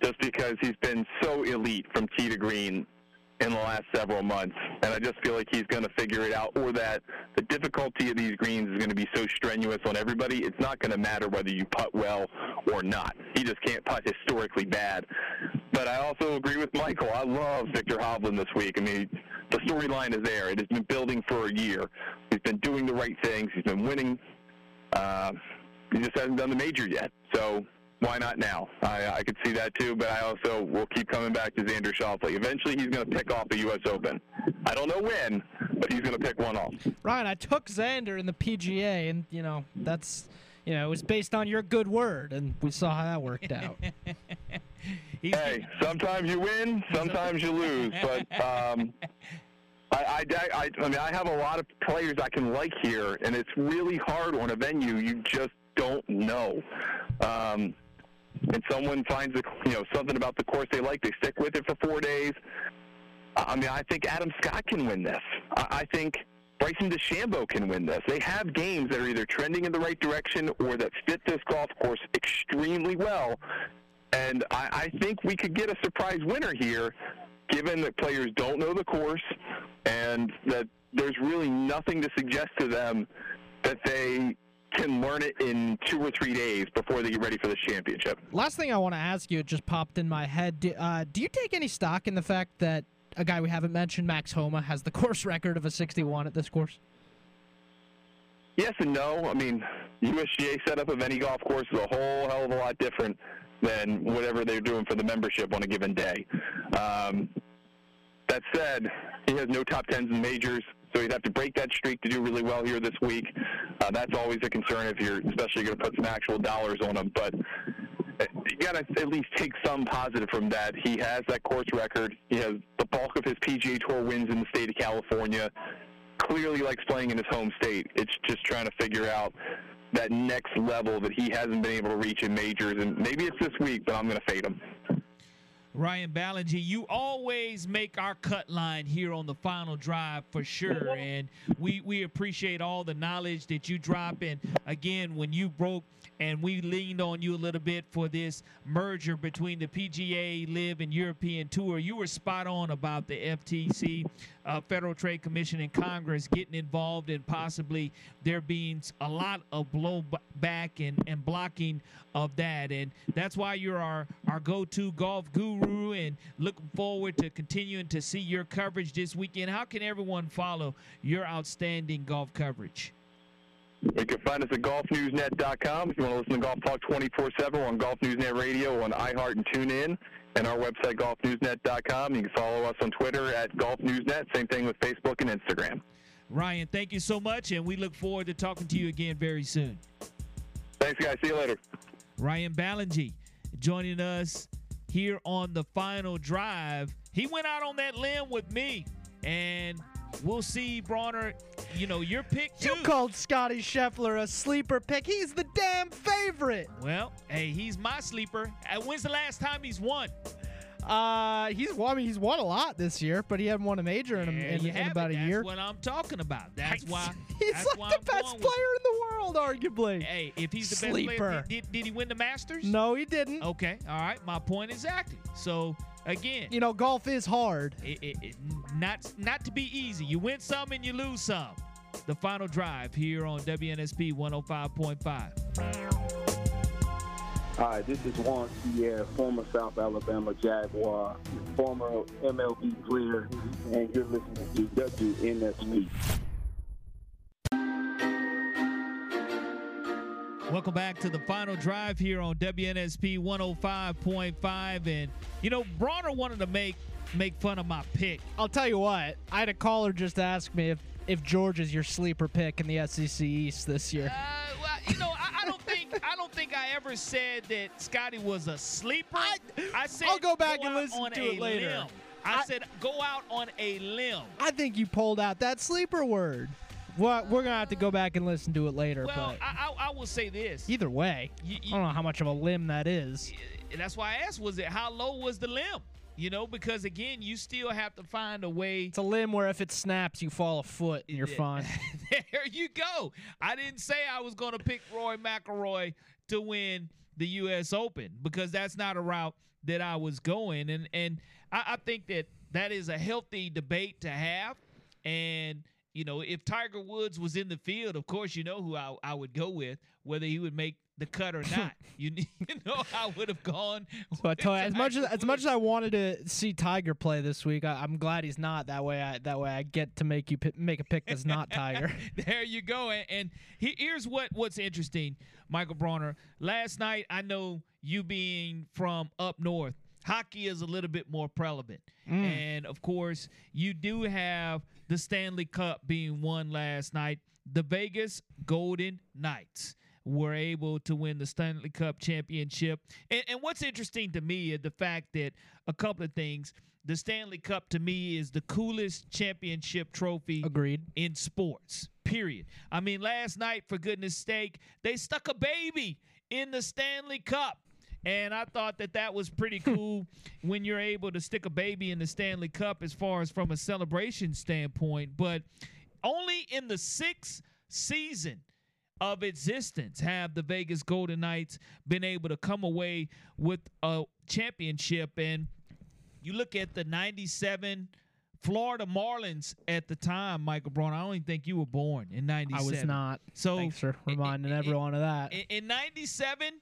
just because he's been so elite from tee to green in the last several months, and I just feel like he's going to figure it out, or that the difficulty of these greens is going to be so strenuous on everybody, it's not going to matter whether you putt well or not. He just can't putt historically bad. But I also agree with Michael. I love Viktor Hovland this week. I mean, the storyline is there. It has been building for a year. He's been doing the right things. He's been winning. Uh, he just hasn't done the major yet. So why not now? I, I could see that too, but I also will keep coming back to Xander Schauffele. Eventually, he's going to pick off the U.S. Open. I don't know when, but he's going to pick one off. Ryan, I took Xander in the PGA, and you know that's you know it was based on your good word, and we saw how that worked out. hey, sometimes you win, sometimes you lose, but. Um, I, I, I, I mean, I have a lot of players I can like here, and it's really hard on a venue. You just don't know. Um, and someone finds a, you know something about the course they like, they stick with it for four days. I mean, I think Adam Scott can win this. I, I think Bryson DeChambeau can win this. They have games that are either trending in the right direction or that fit this golf course extremely well. And I, I think we could get a surprise winner here, given that players don't know the course and that there's really nothing to suggest to them that they can learn it in two or three days before they get ready for this championship. Last thing I want to ask you, it just popped in my head. Do, uh, do you take any stock in the fact that a guy we haven't mentioned, Max Homa, has the course record of a 61 at this course? Yes and no. I mean, USGA setup of any golf course is a whole hell of a lot different than whatever they're doing for the membership on a given day. Um, that said, he has no top tens in majors, so he'd have to break that streak to do really well here this week. Uh, that's always a concern if you're especially going to put some actual dollars on him. But uh, you got to at least take some positive from that. He has that course record. He has the bulk of his PGA Tour wins in the state of California. Clearly likes playing in his home state. It's just trying to figure out that next level that he hasn't been able to reach in majors. And maybe it's this week, but I'm going to fade him. Ryan Ballengee, you always make our cut line here on the final drive for sure. And we, we appreciate all the knowledge that you drop. And again, when you broke and we leaned on you a little bit for this merger between the PGA, LIV and European Tour, you were spot on about the FTC, uh, Federal Trade Commission, and Congress getting involved and possibly there being a lot of blowback and, and blocking of that. And that's why you're our, our go to golf guru and looking forward to continuing to see your coverage this weekend. How can everyone follow your outstanding golf coverage? You can find us at golfnewsnet.com. If you want to listen to Golf Talk 24-7, on Golf Newsnet Radio, on iHeart and TuneIn, and our website, golfnewsnet.com. You can follow us on Twitter at golfnewsnet. Same thing with Facebook and Instagram. Ryan, thank you so much, and we look forward to talking to you again very soon. Thanks, guys. See you later. Ryan Ballengee joining us here on the final drive. He went out on that limb with me, and we'll see, Bronner. You know, your pick too. You called Scotty Scheffler a sleeper pick. He's the damn favorite. Well, hey, he's my sleeper. And when's the last time he's won? Uh, he's well, I mean, he's won a lot this year, but he hadn't won a major in, a, in, in about a that's year. That's what I'm talking about. That's why. he's that's like why the I'm best player in the world, arguably. Hey, if he's the Sleeper. best player, did, did he win the Masters? No, he didn't. Okay, all right. My point exactly. So again, You know, golf is hard. it, it, it- not not to be easy. You win some and you lose some. The final drive here on WNSP 105.5. Hi, this is Juan Sierra, former South Alabama Jaguar, former MLB player, and you're listening to WNSP. Welcome back to the final drive here on WNSP 105.5. And you know, Bronner wanted to make make fun of my pick. I'll tell you what. I had a caller just ask me if if George is your sleeper pick in the SEC East this year. Uh, well, you know, I, I don't think I don't think I ever said that Scotty was a sleeper. I, said I'll go back and out listen on to a it later. limb. I, I- said go out on a limb. I think you pulled out that sleeper word. Well, we're gonna have to go back and listen to it later. Well, but I, I, I will say this. either way, You- I don't know how much of a limb that is. that's why I asked, was it how low was the limb? You know, because again, you still have to find a way. It's a limb where if it snaps, you fall a foot and you're fine. there you go. I didn't say I was going to pick Rory McIlroy to win the U.S. Open because that's not a route that I was going, and and I, I think that that is a healthy debate to have, and. You know, if Tiger Woods was in the field, of course, you know who I, I would go with, whether he would make the cut or not. you, you know, I would have gone. So I told you, as much as as much as I wanted to see Tiger play this week, I, I'm glad he's not. That way, I that way I get to make you pi- make a pick that's not Tiger. there you go. And, and he- here's what what's interesting, Michael Bronner. Last night, I know you being from up north, hockey is a little bit more prevalent. Mm. And of course, you do have the Stanley Cup being won last night. The Vegas Golden Knights were able to win the Stanley Cup championship. And, and what's interesting to me is the fact that a couple of things. The Stanley Cup to me is the coolest championship trophy Agreed. in sports. Period. I mean, last night, for goodness sake, they stuck a baby in the Stanley Cup. And I thought that that was pretty cool when you're able to stick a baby in the Stanley Cup as far as from a celebration standpoint. But only in the sixth season of existence have the Vegas Golden Knights been able to come away with a championship. And you look at the 97 Florida Marlins at the time, Michael Braun. I don't even think you were born in 97. I was not. So Thanks for reminding in- everyone of that. in, in 97,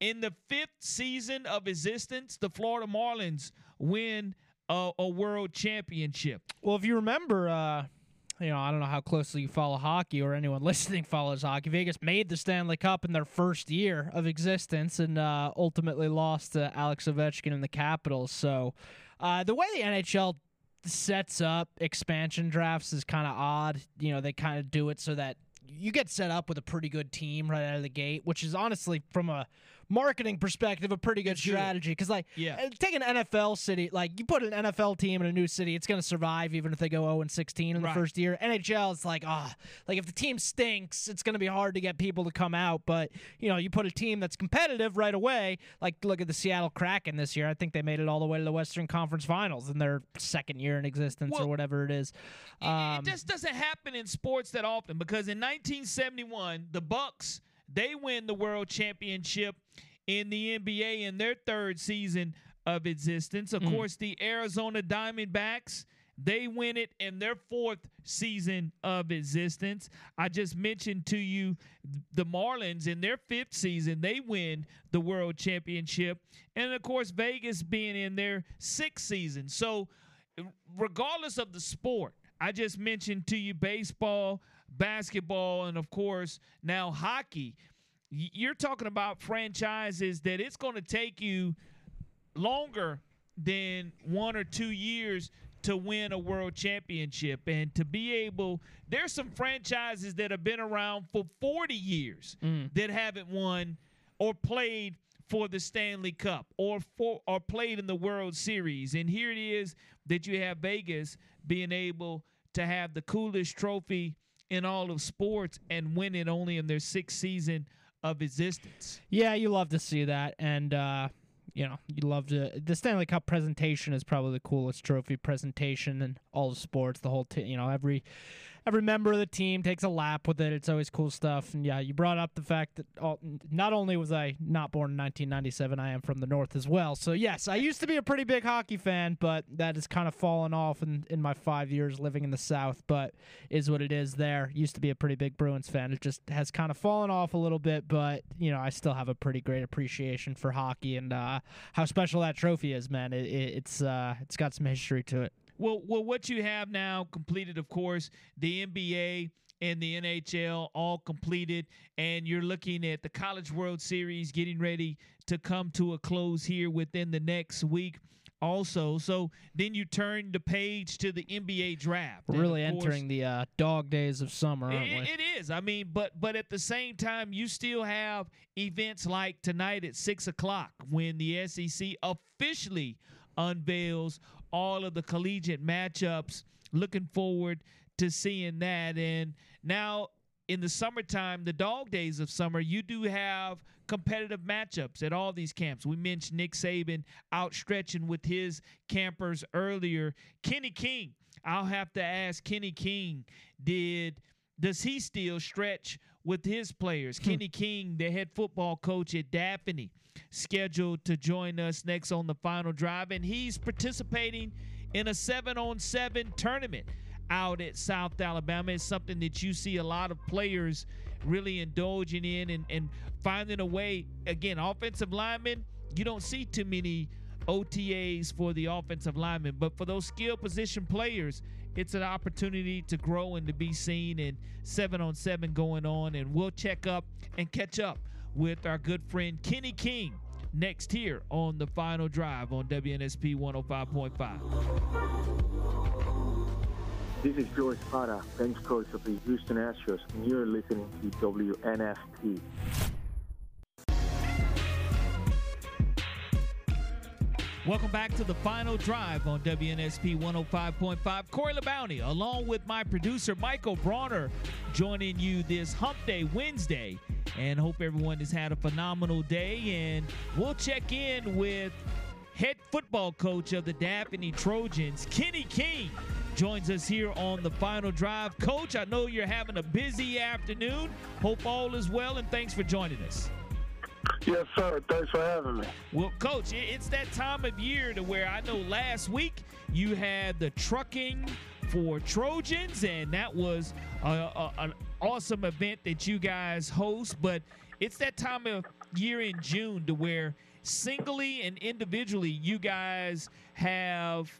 in the fifth season of existence, the Florida Marlins win a, a world championship. Well, if you remember, uh, you know, I don't know how closely you follow hockey or anyone listening follows hockey. Vegas made the Stanley Cup in their first year of existence and uh, ultimately lost to Alex Ovechkin and the Capitals. So uh, the way the NHL sets up expansion drafts is kind of odd. You know, they kind of do it so that you get set up with a pretty good team right out of the gate, which is honestly from a marketing perspective a pretty good strategy. Because like Yeah. uh, take an NFL city like you put an NFL team in a new city it's going to survive even if they go 0 and 16 in the first year. NHL it's like ah like if the team stinks it's going to be hard to get people to come out. But you know you put a team that's competitive right away like look at the Seattle Kraken this year I think they made it all the way to the Western Conference Finals in their second year in existence Well, or whatever it is. It- um, it just doesn't happen in sports that often because in 1971, the Bucks they win the world championship in the NBA in their third season of existence. Of Mm. course, the Arizona Diamondbacks they win it in their fourth season of existence. I just mentioned to you the Marlins in their fifth season, they win the world championship. And of course, Vegas being in their sixth season. So, regardless of the sport, I just mentioned to you baseball, basketball, and of course, now hockey. You're talking about franchises that it's going to take you longer than one or two years to win a world championship. And to be able there's some franchises that have been around for 40 years mm. that haven't won or played for the Stanley Cup or for or played in the World Series. And here it is that you have Vegas being able to have the coolest trophy in all of sports and win it only in their sixth season of existence. Yeah, you love to see that, and uh, you know you love to. The Stanley Cup presentation is probably the coolest trophy presentation in all of sports. The whole, t- you know, every every member of the team takes a lap with it. It's always cool stuff. And yeah, you brought up the fact that all, not only was I not born in 1997, I am from the north as well. So yes, I used to be a pretty big hockey fan, but that has kind of fallen off in in my five years living in the south. But is what it is. There used to be a pretty big Bruins fan. It just has kind of fallen off a little bit, but you know I still have a pretty great appreciation for hockey and uh, how special that trophy is, man. It, it, it's uh, it's got some history to it. Well, well, what you have now completed, of course, the NBA and the NHL all completed, and you're looking at the College World Series getting ready to come to a close here within the next week. Also, so then you turn the page to the NBA draft. We're really course, entering the uh, dog days of summer, aren't it- we? it is. I mean, but but at the same time, you still have events like tonight at six o'clock when the SEC officially unveils all of the collegiate matchups. Looking forward to seeing that. And now in the summertime, the dog days of summer, you do have competitive matchups at all these camps. We mentioned Nick Saban outstretching with his campers earlier. Kenny King, I'll have to ask Kenny King, did does he still stretch with his players? Hmm. Kenny King, the head football coach at Daphne, scheduled to join us next on the final drive, and he's participating in a seven on seven tournament out at South Alabama. It's something that you see a lot of players really indulging in and, and finding a way. Again, offensive linemen, you don't see too many OTAs for the offensive linemen, but for those skill position players, it's an opportunity to grow and to be seen and seven on seven going on. And we'll check up and catch up with our good friend Kenny King next here on the final drive on WNSP 105.5. This is George Espada, bench coach of the Houston Astros, and you're listening to WNSP. Welcome back to the final drive on WNSP 105.5. Corey LeBounty, along with my producer Michael Bronner, joining you this Hump Day Wednesday. And hope everyone has had a phenomenal day. And we'll check in with head football coach of the Daphne Trojans, Kenny King, joins us here on the final drive. Coach, I know you're having a busy afternoon. Hope all is well, and thanks for joining us. Yes, sir. Thanks for having me. Well, Coach, it's that time of year to where I know last week you had the trucking for Trojans, and that was a, a, an awesome event that you guys host. But it's that time of year in June to where singly and individually you guys have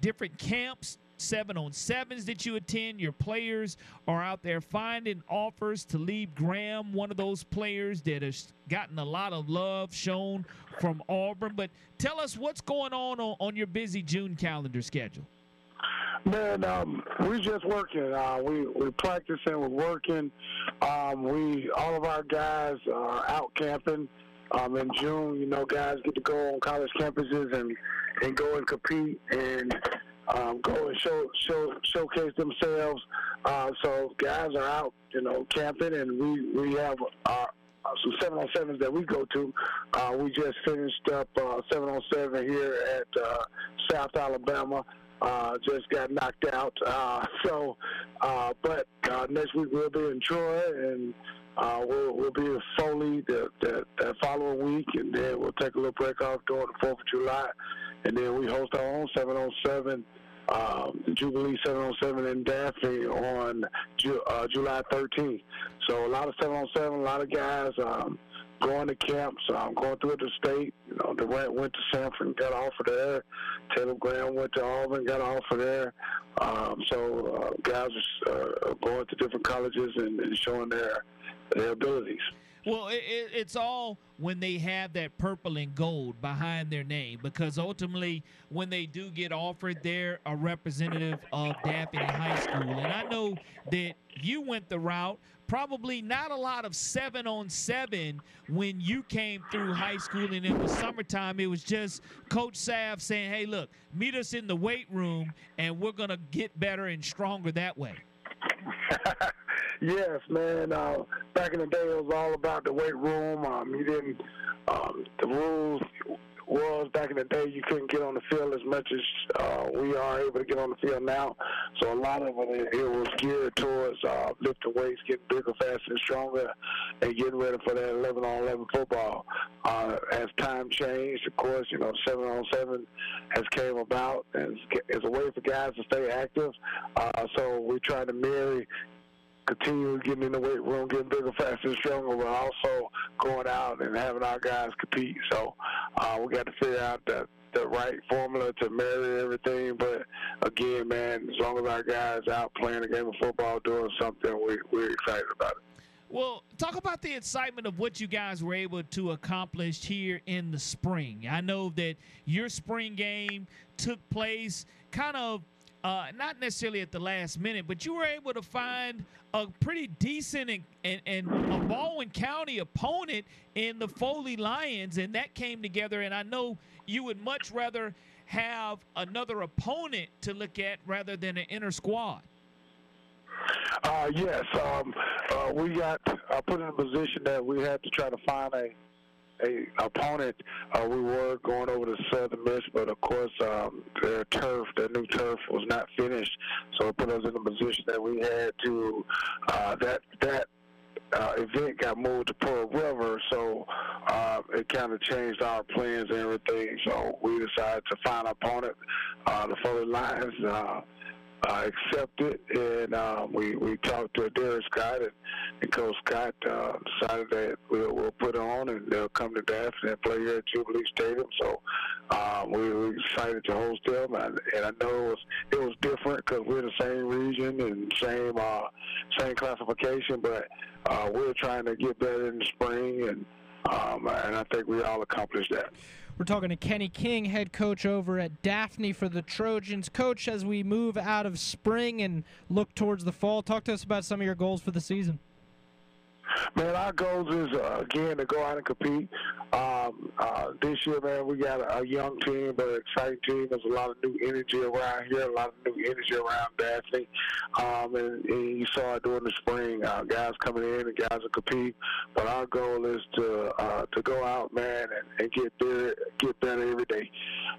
different camps seven on sevens that you attend. Your players are out there finding offers. to leave Graham, one of those players that has gotten a lot of love shown from Auburn. But tell us what's going on on, on your busy June calendar schedule. Man, um, we just working. Uh, we we practicing. We're working. Um, we all of our guys are out camping. Um, in June, you know, guys get to go on college campuses and and go and compete and um, go and show show showcase themselves. Uh, so guys are out, you know, camping, and we we have our some seven on sevens that we go to. Uh, we just finished up uh, seven on seven here at uh, South Alabama. Uh, just got knocked out. Uh, so, uh, but uh, next week we'll be in Troy, and uh, we'll, we'll be in Foley the, the, the following week, and then we'll take a little break off during the Fourth of July, and then we host our own 707. Um, Jubilee 707 in Daphne on Ju- uh, July 13th. So a lot of 707, a lot of guys um, going to camps, um, going through the state. You know, Durant went to Samford, and got an offer there. Taylor Graham went to Auburn, got an offer there. Um, so uh, guys are uh, going to different colleges and, and showing their their abilities. Well, it, it, it's all when they have that purple and gold behind their name because ultimately, when they do get offered, they're a representative of Daphne High School. And I know that you went the route, probably not a lot of seven on seven when you came through high school and it was summertime. It was just Coach Sav saying, hey, look, meet us in the weight room and we're going to get better and stronger that way. Yes, man. Uh, back in the day, it was all about the weight room. Um, you didn't. Um, the rules was back in the day you couldn't get on the field as much as uh, we are able to get on the field now. So a lot of it, it was geared towards uh, lifting weights, getting bigger, faster, and stronger, and getting ready for that 11 on 11 football. Uh, as time changed, of course, you know, 7 on 7 has came about as, as a way for guys to stay active. Uh, so we try to marry continue getting in the weight room, getting bigger, faster, and stronger, but also going out and having our guys compete. So uh, we got to figure out the the right formula to marry everything. But again, man, as long as our guys out playing a game of football, doing something, we we're excited about it. Well, talk about the excitement of what you guys were able to accomplish here in the spring. I know that your spring game took place kind of uh, not necessarily at the last minute, but you were able to find a pretty decent and, and, and a Baldwin County opponent in the Foley Lions, and that came together. And I know you would much rather have another opponent to look at rather than an inner squad. Uh, yes, um, uh, we got uh, put in a position that we had to try to find a a opponent. Uh, we were going over to Southern Miss, but of course um, their turf, their new turf, was not finished, so it put us in a position that we had to uh, that that. Uh, event got moved to Pearl River, so uh, it kind of changed our plans and everything. So we decided to find an opponent. Uh, the Foley Lions uh, uh, accepted, and uh, we we talked to Darius Scott, and, and Coach Scott uh, decided that we'll, we'll put on, and they'll come to Daphne and play here at Jubilee Stadium. So uh, we were excited to host them, and, and I know it was it was different because we're in the same region and same uh, same classification, but uh, we're trying to get better in the spring, and um, and I think we all accomplished that. We're talking to Kenny King, head coach over at Daphne for the Trojans. Coach, as we move out of spring and look towards the fall, talk to us about some of your goals for the season. Man, our goals is uh, again to go out and compete. Um, uh, this year, man, we got a, a young team, but an exciting team. There's a lot of new energy around here, a lot of new energy around Daphne. Um, and, and you saw it during the spring, uh, guys coming in and guys will compete. But our goal is to uh, to go out, man, and, and get better, get better every day.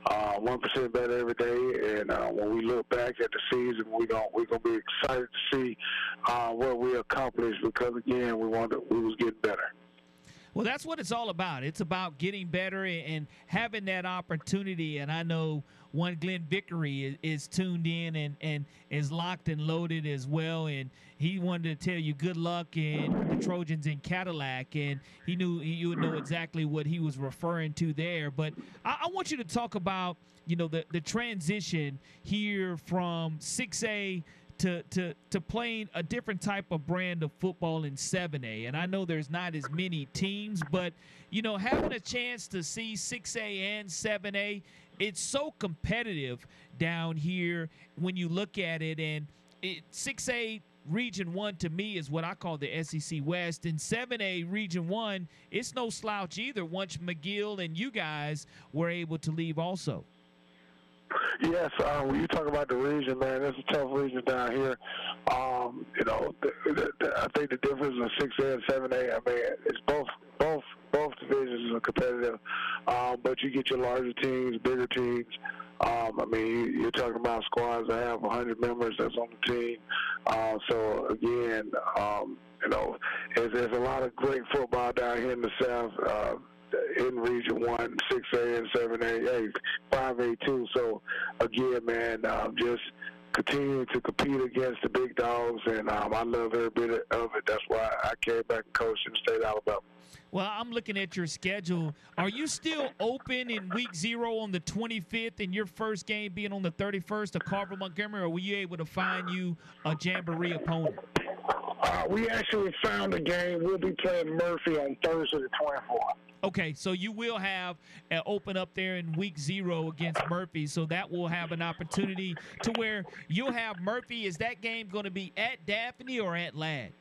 Uh, one better every day. And uh, when we look back at the season, we going we're gonna be excited to see uh, what we accomplished because again, we wanted we was getting better. Well, that's what it's all about. It's about getting better and having that opportunity. And I know one Glenn Vickery is, is, tuned in and, and is locked and loaded as well. And he wanted to tell you good luck in the Trojans in Cadillac. And he knew you would know exactly what he was referring to there. But I, I want you to talk about, you know, the, the transition here from 6A to to to playing a different type of brand of football in 7A. And I know there's not as many teams, but you know, having a chance to see 6A and 7A, it's so competitive down here when you look at it and it 6A Region 1 to me is what I call the SEC West. And 7A Region 1, it's no slouch either once McGill and you guys were able to leave also. Yes, uh, when you talk about the region, man, it's a tough region down here. Um, you know, the, the, the, I think the difference in six A and seven A, I mean, it's both both both divisions are competitive, um, but you get your larger teams, bigger teams. Um, I mean, you're talking about squads that have 100 members that's on the team. Uh, so again, um, you know, there's, there's a lot of great football down here in the South. Uh, in Region 1, 6A and 7A, 5A too. So, again, man, um, just continuing to compete against the big dogs, and um, I love every bit of it. That's why I came back and coached in the state of Alabama. Well, I'm looking at your schedule. Are you still open in week zero on the 25th and your first game being on the 31st of Carver Montgomery, or were you able to find you a Jamboree opponent? Uh, we actually found a game. We'll be playing Murphy on Thursday the 24th. Okay, so you will have an open up there in week zero against Murphy, so that will have an opportunity to where you'll have Murphy. Is that game going to be at Daphne or at Ladd?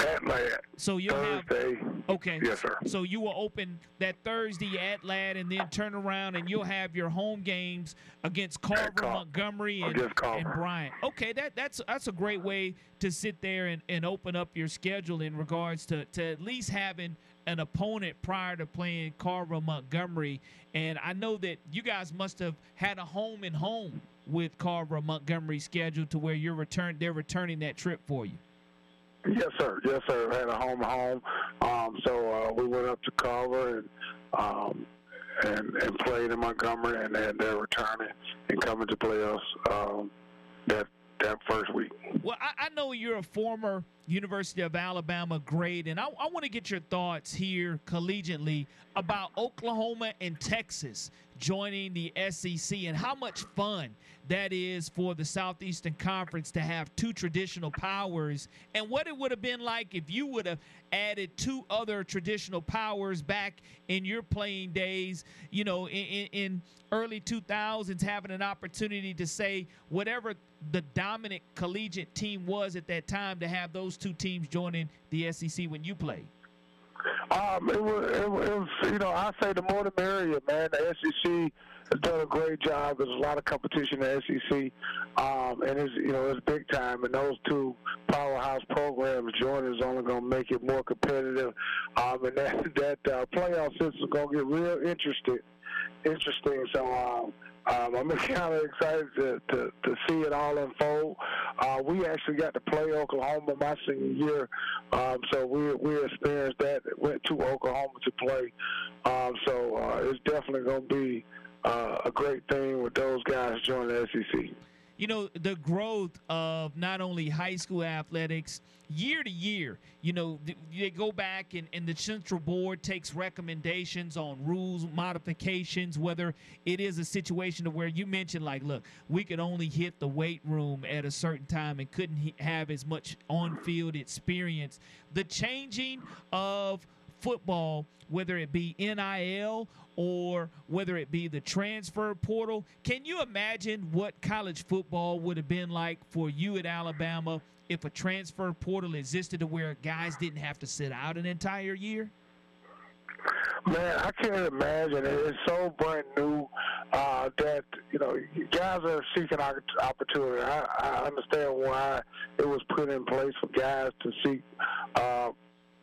At Ladd. So you'll Thursday. have okay. Yes, sir. So you will open that Thursday at Ladd, and then turn around and you'll have your home games against Carver, Car- Montgomery, and, and Bryant. Okay, that that's that's a great way to sit there and, and open up your schedule in regards to to at least having an opponent prior to playing Carver Montgomery. And I know that you guys must have had a home and home with Carver Montgomery scheduled to where you're return they're returning that trip for you. Yes, sir. Yes, sir. Had a home home. Um, so uh, we went up to Carver and um, and and played in Montgomery, and then they're returning and coming to play us um, that that first week. Well, I, I, know you're a former University of Alabama grade, and I, I want to get your thoughts here collegiately about Oklahoma and Texas joining the SEC and how much fun that is for the Southeastern Conference to have two traditional powers and what it would have been like if you would have added two other traditional powers back in your playing days, you know, in, in, early 2000s, having an opportunity to say whatever the dominant collegiate team was at that time to have those two teams joining the SEC when you played. Um, it was, it was, you know, I say the more the man. The SEC has done a great job. There's a lot of competition in the SEC, um, and it's, you know, it's big time. And those two powerhouse programs joining is only going to make it more competitive. Um, and that that uh, playoff system is going to get real interesting. Interesting. So. Um, um, I'm kind of excited to, to, to see it all unfold. We actually got to play Oklahoma my senior year, um, so we we experienced that. Went to Oklahoma to play, um, so uh, it's definitely going to be uh, a great thing with those guys joining the SEC you know, the growth of not only high school athletics year to year, you know, they go back and, and the central board takes recommendations on rules modifications, whether it is a situation to where you mentioned, like, look, we could only hit the weight room at a certain time and couldn't have as much on field experience. The changing of football, whether it be NIL or whether it be the transfer portal. Can you imagine what college football would have been like for you at Alabama if a transfer portal existed to where guys didn't have to sit out an entire year? Man, I can't imagine. It's so brand new uh, that you know guys are seeking opportunity. I, I understand why it was put in place for guys to seek. Uh,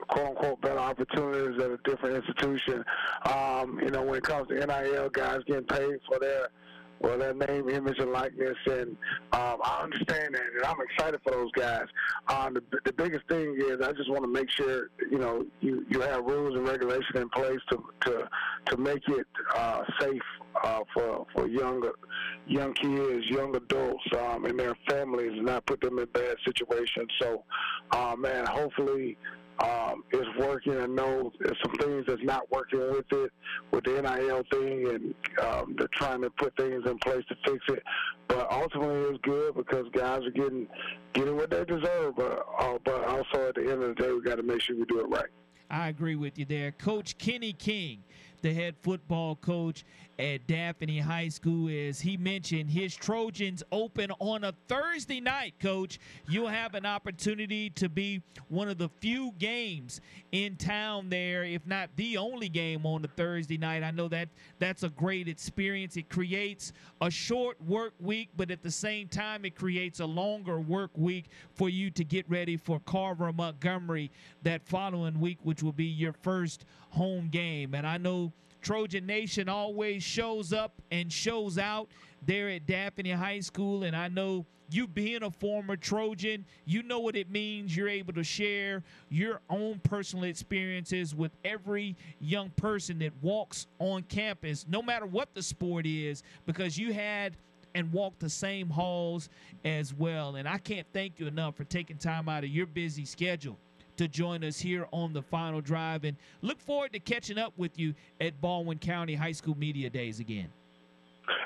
quote unquote better opportunities at a different institution. Um, you know, when it comes to NIL, guys getting paid for their well, their name, image, and likeness, and um, I understand that, and I'm excited for those guys. Um, the, the biggest thing is I just want to make sure you know you, you have rules and regulations in place to to to make it uh, safe uh, for for younger young kids, young adults, um, and their families, and not put them in bad situations. So, uh, man, hopefully um, is working. I know some things that's not working with it, with the NIL thing, and um, they're trying to put things in place to fix it. But ultimately, it's good because guys are getting getting what they deserve. But uh, but also at the end of the day, we got to make sure we do it right. I agree with you there, Coach Kenny King the head football coach at Daphne High School. As he mentioned, his Trojans open on a Thursday night, coach. You'll have an opportunity to be one of the few games in town there, if not the only game on a Thursday night. I know that that's a great experience. It creates a short work week, but at the same time, it creates a longer work week for you to get ready for Carver Montgomery that following week, which will be your first home game. And I know Trojan Nation always shows up and shows out there at Daphne High School. And I know you being a former Trojan, you know what it means. You're able to share your own personal experiences with every young person that walks on campus, no matter what the sport is, because you had and walked the same halls as well. And I can't thank you enough for taking time out of your busy schedule to join us here on the final drive and look forward to catching up with you at Baldwin County High School Media Days again.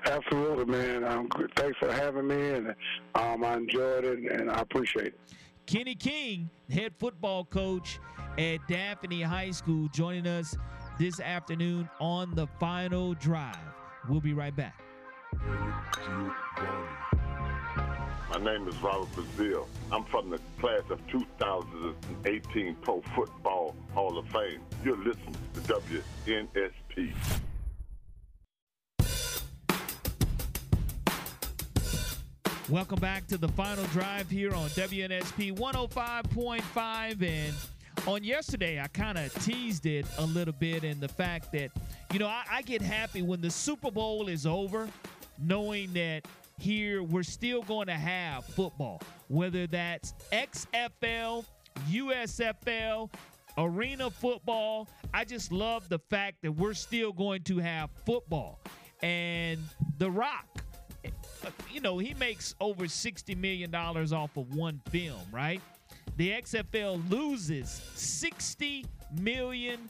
Absolutely, man. Um, thanks for having me, and um, I enjoyed it, and I appreciate it. Kenny King, head football coach at Daphne High School, joining us this afternoon on the final drive. We'll be right back. My name is Robert Brazile. I'm from the class of 2018 Pro Football Hall of Fame. You're listening to WNSP. Welcome back to the final drive here on WNSP 105.5. And on yesterday, I kind of teased it a little bit in the fact that, you know, I, I get happy when the Super Bowl is over, knowing that here we're still going to have football, whether that's XFL, USFL, arena football. I just love the fact that we're still going to have football. And The Rock, you know, he makes over $60 million off of one film, right? The XFL loses $60 million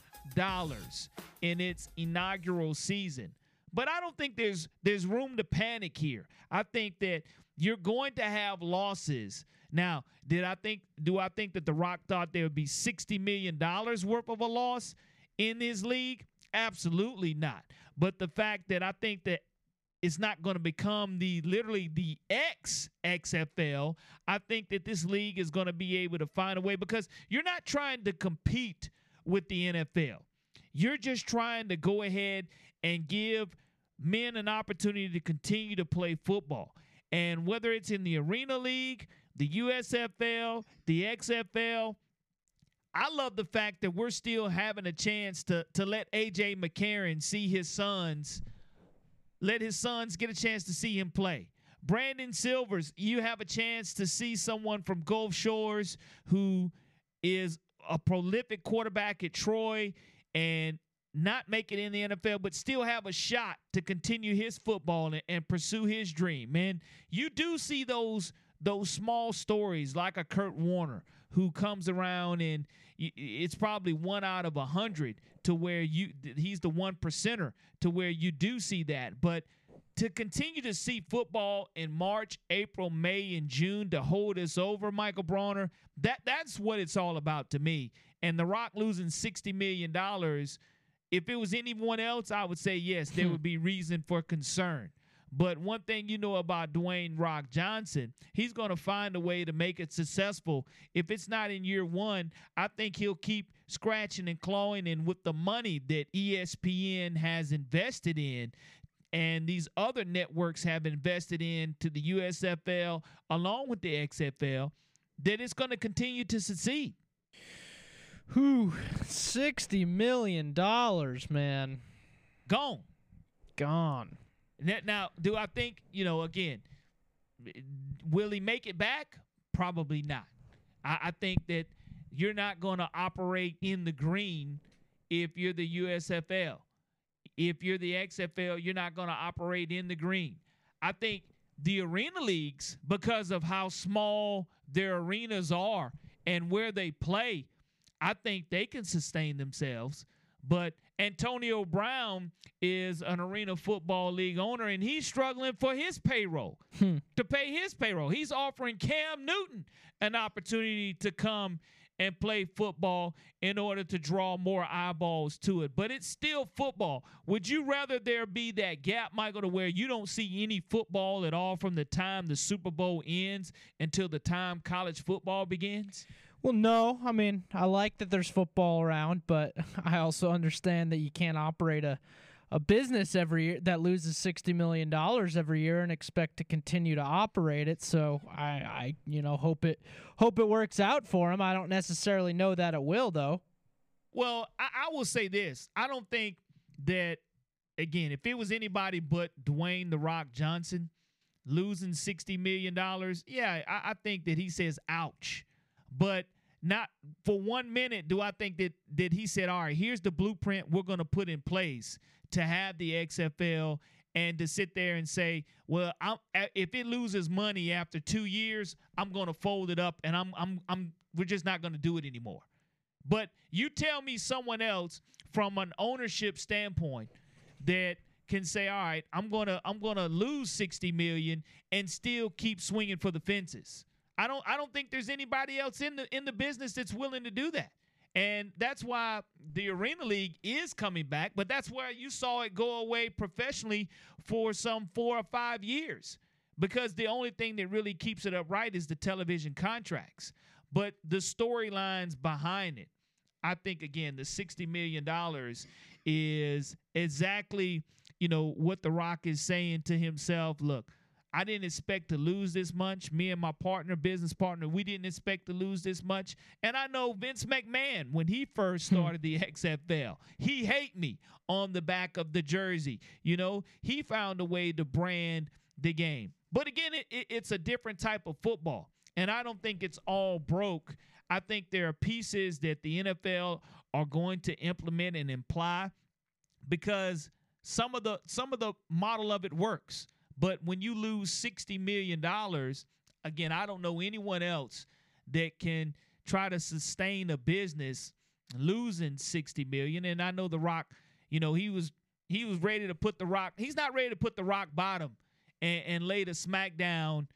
in its inaugural season. But I don't think there's there's room to panic here. I think that you're going to have losses. Now, did I think do I think that The Rock thought there would be 60 million dollars worth of a loss in this league? Absolutely not. But the fact that I think that it's not going to become the literally the X XFL. I think that this league is going to be able to find a way because you're not trying to compete with the NFL. You're just trying to go ahead and give men an opportunity to continue to play football. And whether it's in the Arena League, the USFL, the XFL, I love the fact that we're still having a chance to to let AJ McCarron see his sons, let his sons get a chance to see him play. Brandon Silvers, you have a chance to see someone from Gulf Shores who is a prolific quarterback at Troy and not make it in the NFL, but still have a shot to continue his football and, and, pursue his dream. Man, you do see those those small stories like a Kurt Warner who comes around and it's probably one out of a hundred to where you he's the one percenter to where you do see that. But to continue to see football in March, April, May, and June to hold us over, Michael Bronner, that that's what it's all about to me. And The Rock losing sixty million dollars, if it was anyone else, I would say yes, there hmm. would be reason for concern. But one thing you know about Dwayne Rock Johnson, he's going to find a way to make it successful. If it's not in year one, I think he'll keep scratching and clawing. And with the money that ESPN has invested in, and these other networks have invested in to the USFL along with the XFL, that it's going to continue to succeed. Whew, sixty million dollars, man. Gone. Gone. Now, do I think, you know, again, will he make it back? Probably not. I, I think that you're not going to operate in the green if you're the USFL. If you're the XFL, you're not going to operate in the green. I think the arena leagues, because of how small their arenas are and where they play, I think they can sustain themselves. But Antonio Brown is an Arena Football League owner, and he's struggling for his payroll Hmm. to pay his payroll. He's offering Cam Newton an opportunity to come and play football in order to draw more eyeballs to it. But it's still football. Would you rather there be that gap, Michael, to where you don't see any football at all from the time the Super Bowl ends until the time college football begins? Well, no. I mean, I like that there's football around, but I also understand that you can't operate a a business every year that loses sixty million dollars every year and expect to continue to operate it. So I, I, you know, hope it hope it works out for him. I don't necessarily know that it will, though. Well, I, I will say this. I don't think that again, if it was anybody but Dwayne the Rock Johnson losing sixty million dollars, yeah, I, I think that he says ouch. But not for one minute do I think that that he said, all right, here's the blueprint we're gonna put in place to have the XFL and to sit there and say, well, I'm, if it loses money after two years, I'm gonna fold it up and I'm I'm I'm we're just not gonna do it anymore. But you tell me someone else from an ownership standpoint that can say, "All right, I'm going to I'm going to lose 60 million and still keep swinging for the fences." I don't I don't think there's anybody else in the in the business that's willing to do that. And that's why the Arena League is coming back, but that's where you saw it go away professionally for some 4 or 5 years because the only thing that really keeps it upright is the television contracts. But the storylines behind it, I think again, the $60 million is exactly, you know, what The Rock is saying to himself. Look, I didn't expect to lose this much. Me and my partner, business partner, we didn't expect to lose this much. And I know Vince McMahon, when he first hmm. started the XFL, he hate me on the back of the jersey. You know, he found a way to brand the game. But again, it, it, it's a different type of football. And I don't think it's all broke. I think there are pieces that the NFL are going to implement and imply because some of the some of the model of it works. But when you lose sixty million dollars, again, I don't know anyone else that can try to sustain a business losing sixty million. And I know The Rock, you know, he was he was ready to put the rock. He's not ready to put the rock bottom and, and lay the smackdown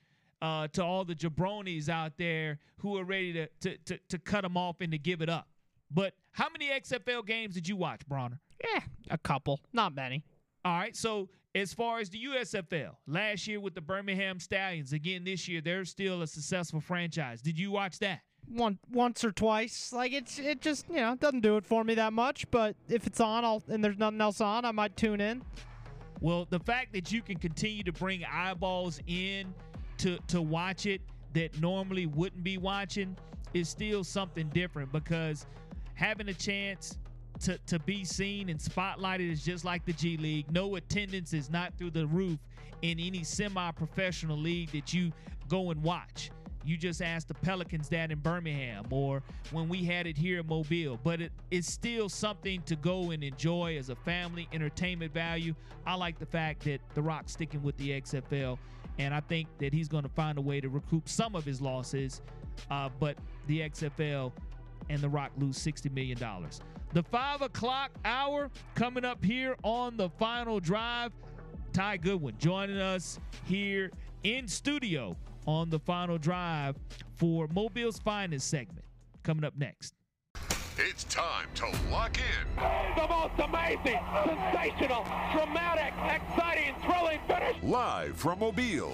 uh, to all the jabronis out there who are ready to, to to to cut him off and to give it up. But how many XFL games did you watch, Bronner? Yeah, a couple, not many. All right. So as far as the USFL, last year with the Birmingham Stallions, again this year they're still a successful franchise. Did you watch that? One once or twice. Like it's it just you know doesn't do it for me that much. But if it's on, I'll and there's nothing else on, I might tune in. Well, the fact that you can continue to bring eyeballs in to to watch it that normally wouldn't be watching is still something different because having a chance to, to be seen and spotlighted is just like the G League. No attendance is not through the roof in any semi professional league that you go and watch. You just ask the Pelicans that in Birmingham or when we had it here in Mobile. But it, it's still something to go and enjoy as a family entertainment value. I like the fact that The Rock's sticking with the XFL, and I think that he's going to find a way to recoup some of his losses. Uh, but the XFL and The Rock lose $60 million. The five o'clock hour coming up here on the final drive. Ty Goodwill joining us here in studio on the final drive for Mobile's finest segment. Coming up next. It's time to lock in. The most amazing, sensational, dramatic, exciting, thrilling finish. Live from Mobile.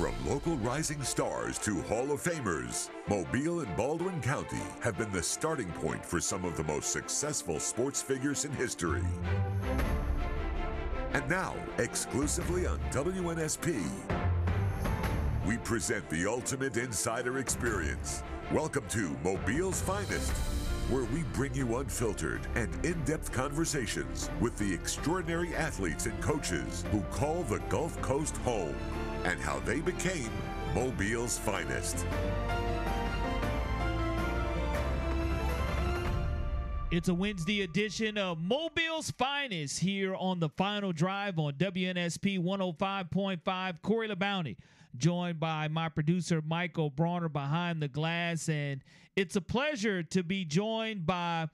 From local rising stars to Hall of Famers, Mobile and Baldwin County have been the starting point for some of the most successful sports figures in history. And now, exclusively on WNSP, we present the ultimate insider experience. Welcome to Mobile's Finest, where we bring you unfiltered and in depth conversations with the extraordinary athletes and coaches who call the Gulf Coast home and how they became Mobile's finest. It's a Wednesday edition of Mobile's Finest here on the final drive on WNSP 105.5. Corey LeBounty, joined by my producer Michael Bronner behind the glass. And it's a pleasure to be joined by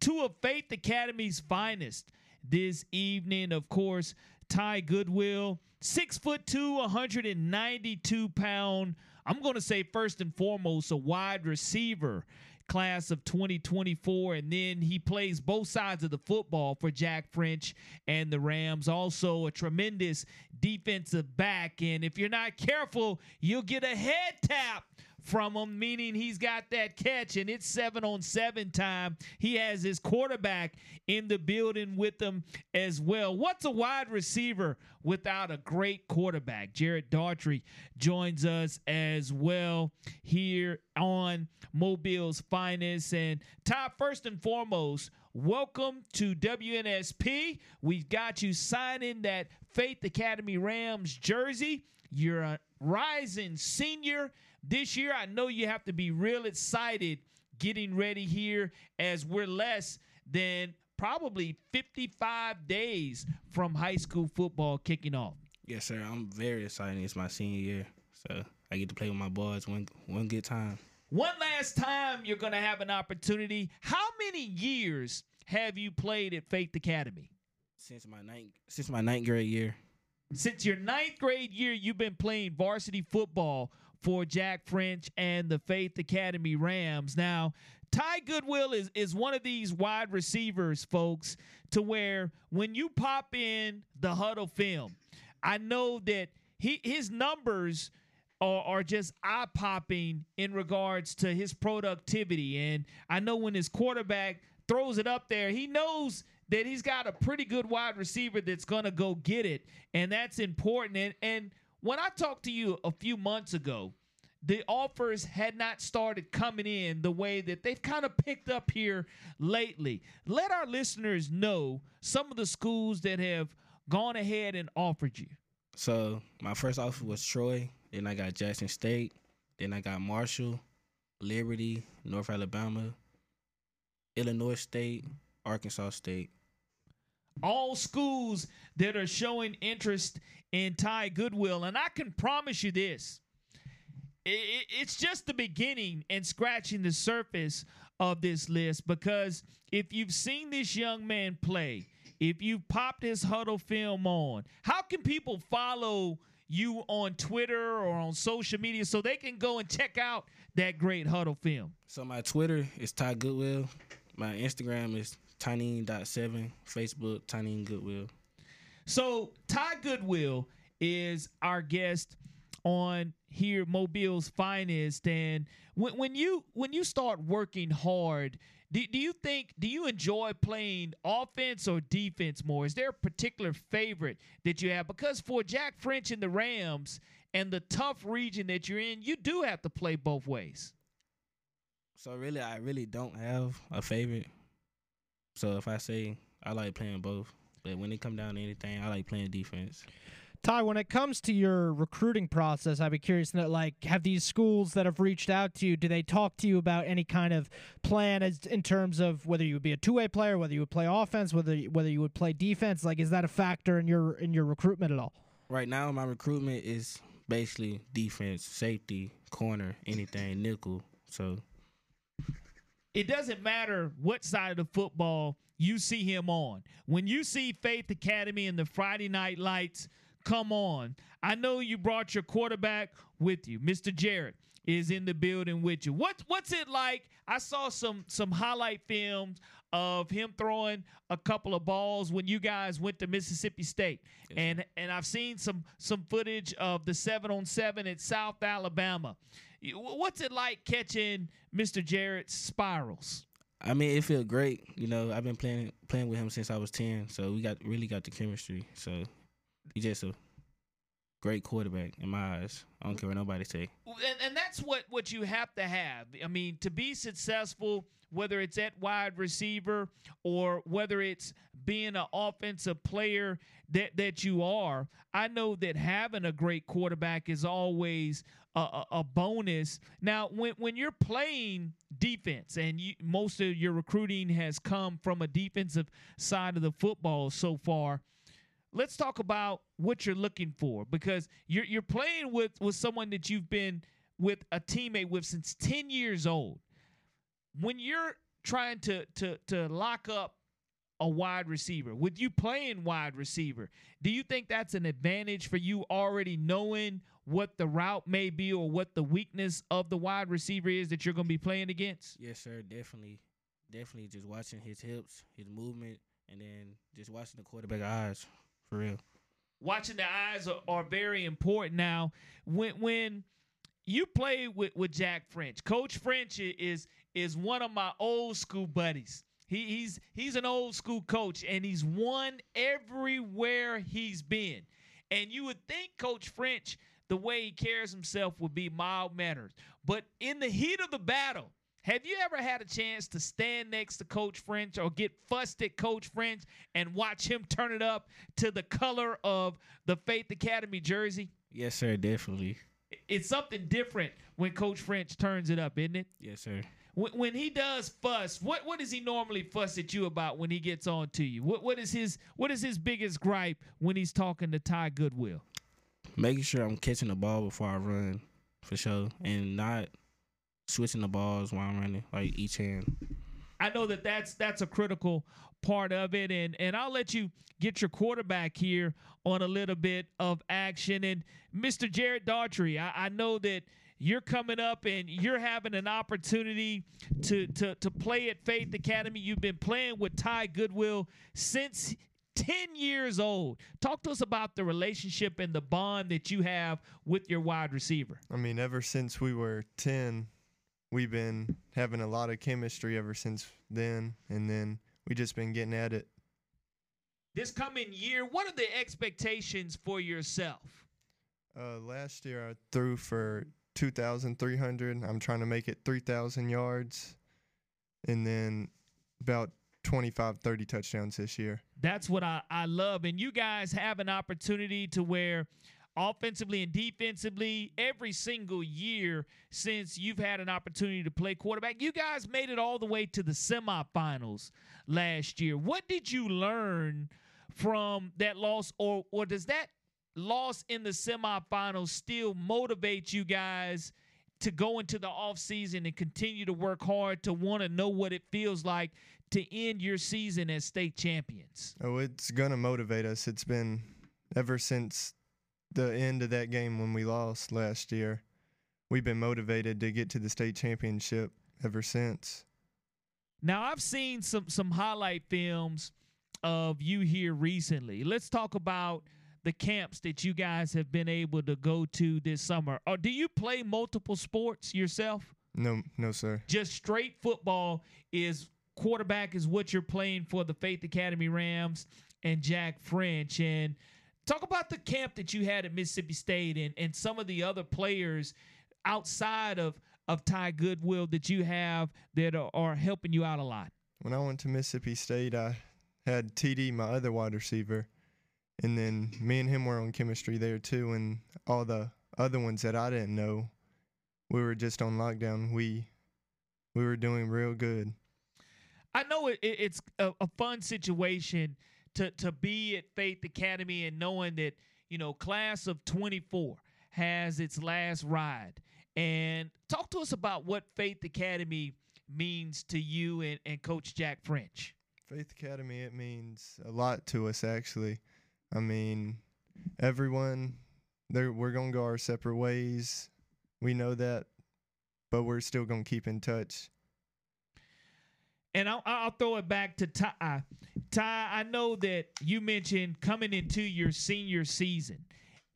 two of Faith Academy's finest this evening. Of course, Ty Goodwill, six foot two, 192 pound. I'm going to say first and foremost, a wide receiver class of 2024 and then he plays both sides of the football for Jack French and the Rams also a tremendous defensive back and if you're not careful you'll get a head tap from him, meaning he's got that catch and it's seven on seven time. He has his quarterback in the building with him as well. What's a wide receiver without a great quarterback? Jarrett Daughtry joins us as well here on Mobile's Finest. And top first and foremost, welcome to WNSP. We've got you signing that Faith Academy Rams jersey. You're a rising senior this year, I know you have to be real excited getting ready here as we're less than probably 55 days from high school football kicking off. Yes, sir. I'm very excited. It's my senior year, so I get to play with my boys one one good time. One last time, you're going to have an opportunity. How many years have you played at Faith Academy? Since my ninth since my ninth grade year. Since your ninth grade year, you've been playing varsity football for Jack French and the Faith Academy Rams. Now, Ty Goodwill is, is one of these wide receivers, folks, to where when you pop in the Hudl film, I know that he his numbers are, are just eye popping in regards to his productivity. And I know when his quarterback throws it up there, he knows that he's got a pretty good wide receiver that's going to go get it. And that's important. And, and when I talked to you a few months ago, the offers had not started coming in the way that they've kind of picked up here lately. Let our listeners know some of the schools that have gone ahead and offered you. So my first offer was Troy, then I got Jackson State, then I got Marshall, Liberty, North Alabama, Illinois State, Arkansas State. All schools that are showing interest in Ty Goodwill. And I can promise you this it's just the beginning and scratching the surface of this list because if you've seen this young man play, if you've popped his Hudl film on, how can people follow you on Twitter or on social media so they can go and check out that great Hudl film? So my Twitter is Ty Goodwill. My Instagram is tiny.7, Facebook Tiny Goodwill. So Ty Goodwill is our guest on here Mobile's finest. And when, when you when you start working hard do, do you think do you enjoy playing offense or defense more? Is there a particular favorite that you have? Because for Jack French and the Rams and the tough region that you're in you do have to play both ways. So really I really don't have a favorite so if I say I like playing both but when it come down to anything, I like playing defense. Ty, when it comes to your recruiting process, I'd be curious to know, like, have these schools that have reached out to you, do they talk to you about any kind of plan as in terms of whether you would be a two-way player, whether you would play offense, whether whether you would play defense? Like, is that a factor in your in your recruitment at all? Right now, my recruitment is basically defense, safety, corner, anything, nickel. So it doesn't matter what side of the football you see him on. When you see Faith Academy and the Friday Night Lights come on, I know you brought your quarterback with you. Mr. Jarrett is in the building with you. What's what's it like? I saw some some highlight films of him throwing a couple of balls when you guys went to Mississippi State. And and I've seen some some footage of the 7 on 7 at South Alabama. What's it like catching Mr. Jarrett's spirals? I mean, it feels great. You know, I've been playing playing with him since I was ten, so we got really got the chemistry. So he's just a great quarterback in my eyes. I don't care what nobody say. And, and that's what what you have to have. I mean, to be successful, whether it's at wide receiver or whether it's being an offensive player that that you are, I know that having a great quarterback is always a, a, bonus. Now, when when you're playing defense and you, most of your recruiting has come from a defensive side of the football so far, let's talk about what you're looking for because you're you're playing with with someone that you've been with a teammate with since 10 years old. When you're trying to to to lock up a wide receiver, with you playing wide receiver, do you think that's an advantage for you already knowing what the route may be or what the weakness of the wide receiver is that you're going to be playing against? Yes, sir. Definitely. Definitely just watching his hips, his movement, and then just watching the quarterback eyes for real. Watching the eyes are, are very important. Now, when when you play with, with Jack French, Coach French is is one of my old school buddies. He, he's he's an old school coach, and he's won everywhere he's been. And you would think Coach French the way he carries himself would be mild manners. But in the heat of the battle, have you ever had a chance to stand next to Coach French or get fussed at Coach French and watch him turn it up to the color of the Faith Academy jersey? Yes, sir, definitely. It's something different when Coach French turns it up, isn't it? Yes, sir. When, when he does fuss, what what does he normally fuss at you about when he gets on to you? What what is his what is his biggest gripe when he's talking to Ty Goodwill? making sure I'm catching the ball before I run, for sure, and not switching the balls while I'm running, like each hand. I know that that's that's a critical part of it, and and I'll let you get your quarterback here on a little bit of action. And Mr. Jarrett Daughtry, I, I know that you're coming up and you're having an opportunity to to to play at Faith Academy. You've been playing with Ty Goodwill since 10 years old. Talk to us about the relationship and the bond that you have with your wide receiver. I mean, ever since we were 10, we've been having a lot of chemistry ever since then, and then we just been getting at it. This coming year, what are the expectations for yourself? Uh, last year I threw for 2,300. I'm trying to make it 3,000 yards, and then about 25, 30 touchdowns this year. That's what I, I love. And you guys have an opportunity to where offensively and defensively every single year since you've had an opportunity to play quarterback. You guys made it all the way to the semifinals last year. What did you learn from that loss or or does that loss in the semifinals still motivate you guys to go into the offseason and continue to work hard to want to know what it feels like to end your season as state champions? Oh, it's going to motivate us. It's been ever since the end of that game when we lost last year. We've been motivated to get to the state championship ever since. Now, I've seen some some highlight films of you here recently. Let's talk about the camps that you guys have been able to go to this summer. Or do you play multiple sports yourself? No, no, sir. Just straight football is quarterback is what you're playing for the Faith Academy Rams and Jack French. And talk about the camp that you had at Mississippi State and, and some of the other players outside of, of Ty Goodwill that you have that are, are helping you out a lot. When I went to Mississippi State, I had TD, my other wide receiver, and then me and him were on chemistry there too. And all the other ones that I didn't know, we were just on lockdown. We we were doing real good. I know it, it, it's a, a fun situation to to be at Faith Academy and knowing that you know class of 24 has its last ride. And talk to us about what Faith Academy means to you and, and Coach Jack French. Faith Academy, it means a lot to us actually. I mean, everyone, we're gonna go our separate ways. We know that, but we're still gonna keep in touch. And I'll, I'll throw it back to Ty. Ty, I know that you mentioned coming into your senior season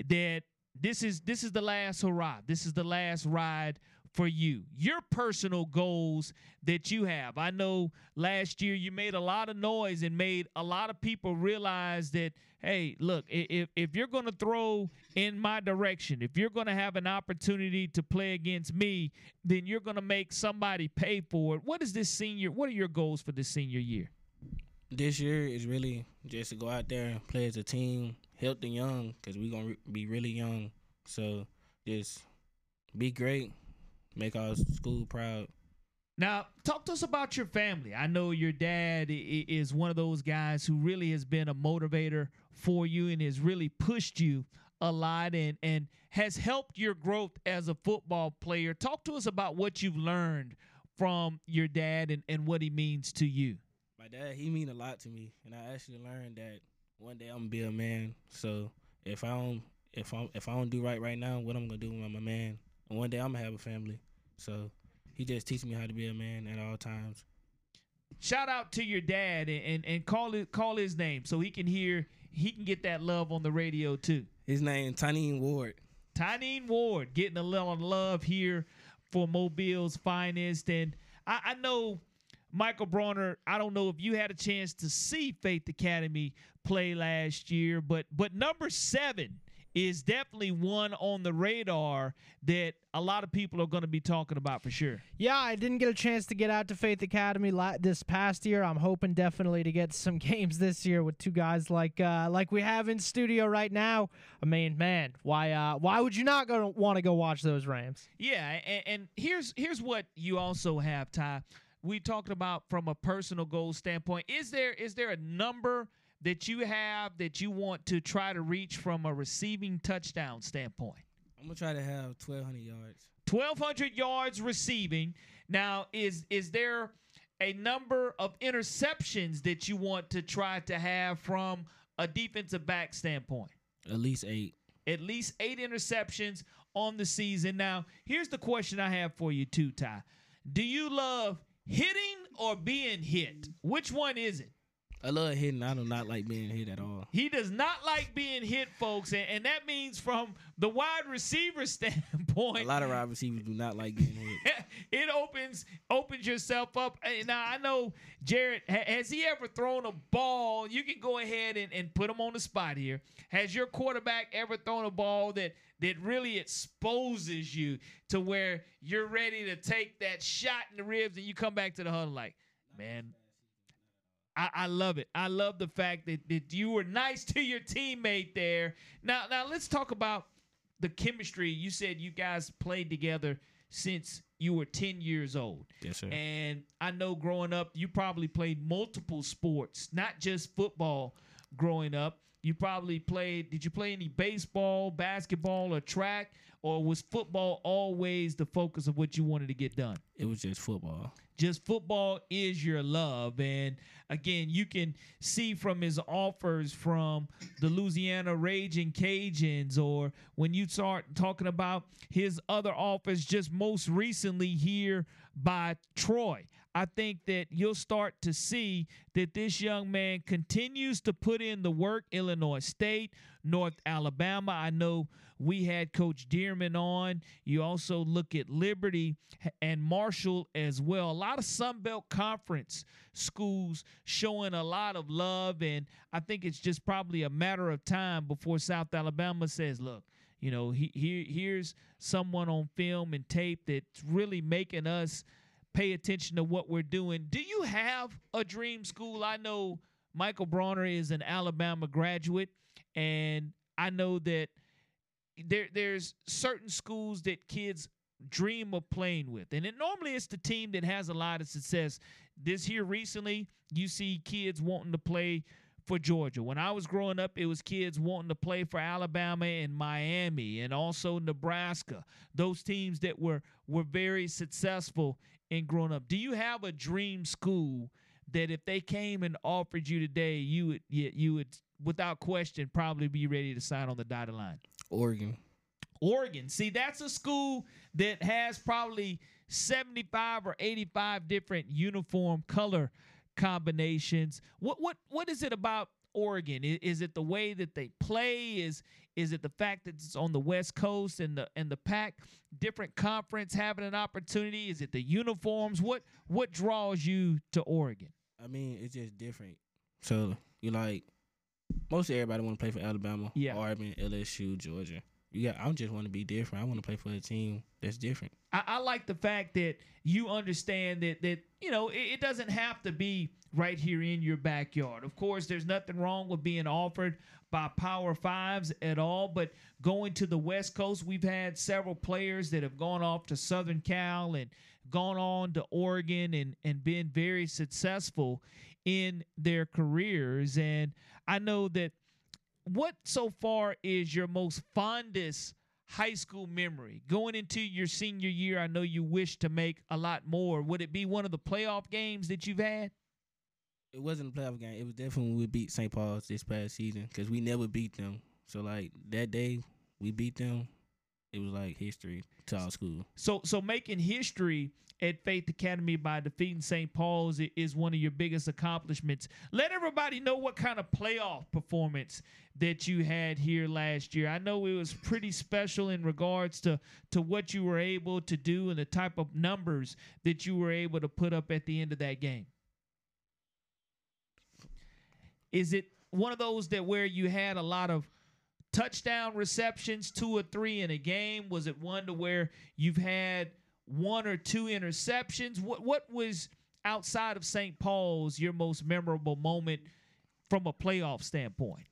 that this is this is the last hurrah. This is the last ride for you. Your personal goals that you have. I know last year you made a lot of noise and made a lot of people realize that hey, look, if if you're going to throw in my direction, if you're going to have an opportunity to play against me, then you're going to make somebody pay for it. What is this senior? What are your goals for this senior year? This year is really just to go out there and play as a team, help the young, because we're going to be really young. So just be great, make our school proud. Now, talk to us about your family. I know your dad is one of those guys who really has been a motivator for you and has really pushed you a lot and, and has helped your growth as a football player. Talk to us about what you've learned from your dad and, and what he means to you. My dad, he mean a lot to me, and I actually learned that one day I'm gonna be a man. So if I don't if I if I don't do right right now, what I'm gonna do when I'm a man, and one day I'm gonna have a family. So he just teaches me how to be a man at all times. Shout out to your dad and, and, and call it call his name so he can hear he can get that love on the radio too. His name Tyneen Ward. Tyneen Ward getting a little love here for Mobile's finest. And I, I know Michael Bronner, I don't know if you had a chance to see Faith Academy play last year, but but number seven is definitely one on the radar that a lot of people are going to be talking about for sure. Yeah, I didn't get a chance to get out to Faith Academy this past year. I'm hoping definitely to get some games this year with two guys like uh, like we have in studio right now. I mean, man, why uh, why would you not go want to go watch those Rams? Yeah, and, and here's here's what you also have, Ty. We talked about from a personal goal standpoint. Is there is there a number – that you have that you want to try to reach from a receiving touchdown standpoint? I'm gonna try to have 1,200 yards. 1,200 yards receiving. Now, is is there a number of interceptions that you want to try to have from a defensive back standpoint? At least eight. At least eight interceptions on the season. Now, here's the question I have for you too, Ty. Do you love hitting or being hit? Which one is it? I love hitting. I do not like being hit at all. He does not like being hit, folks, and, and that means from the wide receiver standpoint. A lot of wide receivers do not like getting hit. it opens opens yourself up. Now I know Jarrett has he ever thrown a ball? You can go ahead and, and put him on the spot here. Has your quarterback ever thrown a ball that that really exposes you to where you're ready to take that shot in the ribs and you come back to the huddle like, man, I, I, love it. I love the fact that, that you were nice to your teammate there. Now, now let's talk about the chemistry. You said you guys played together since you were 10 years old. Yes, sir. And I know growing up, you probably played multiple sports, not just football growing up. You probably played, did you play any baseball, basketball, or track? Or was football always the focus of what you wanted to get done? It was just football just football is your love. And again, you can see from his offers from the Louisiana Raging Cajuns, or when you start talking about his other offers just most recently here by Troy. I think that you'll start to see that this young man continues to put in the work. Illinois State, North Alabama. I know we had Coach Dearman on. You also look at Liberty and Marshall as well. A lot of Sun Belt Conference schools showing a lot of love, and I think it's just probably a matter of time before South Alabama says, "Look, you know, he, he here's someone on film and tape that's really making us." Pay attention to what we're doing. Do you have a dream school? I know Michael Bronner is an Alabama graduate and I know that there there's certain schools that kids dream of playing with. And it normally it's the team that has a lot of success. This here recently, you see kids wanting to play for Georgia. When I was growing up, it was kids wanting to play for Alabama and Miami and also Nebraska. Those teams that were were very successful in growing up. Do you have a dream school that if they came and offered you today, you would you, you would without question probably be ready to sign on the dotted line? Oregon. Oregon. See, that's a school that has probably 75 or 85 different uniform color combinations. What what what is it about Oregon? Is, is, it the way that they play? Is is it the fact that it's on the West Coast and the and the pack different conference having an opportunity? Is it the uniforms? What what draws you to Oregon? I mean, it's just different. So you like most everybody want to play for Alabama, yeah. Auburn, LSU, Georgia. Yeah, I just want to be different. I want to play for a team that's different. I, I, like the fact that you understand that that you know it, it, doesn't have to be right here in your backyard. Of course, there's nothing wrong with being offered by Power Fives at all, but going to the West Coast, we've had several players that have gone off to Southern Cal and gone on to Oregon and and been very successful in their careers. And I know that what so far is your most fondest high school memory going into your senior year? I know you wish to make a lot more. Would it be one of the playoff games that you've had? It wasn't a playoff game. It was definitely when we beat St. Paul's this past season because we never beat them. So like that day we beat them, it was like history to our school. So so making history at Faith Academy by defeating St. Paul's is one of your biggest accomplishments. Let everybody know what kind of playoff performance that you had here last year. I know it was pretty special in regards to to what you were able to do and the type of numbers that you were able to put up at the end of that game. Is it one of those that where you had a lot of touchdown receptions, two or three in a game? Was it one to where you've had one or two interceptions? What what was outside of St. Paul's your most memorable moment from a playoff standpoint?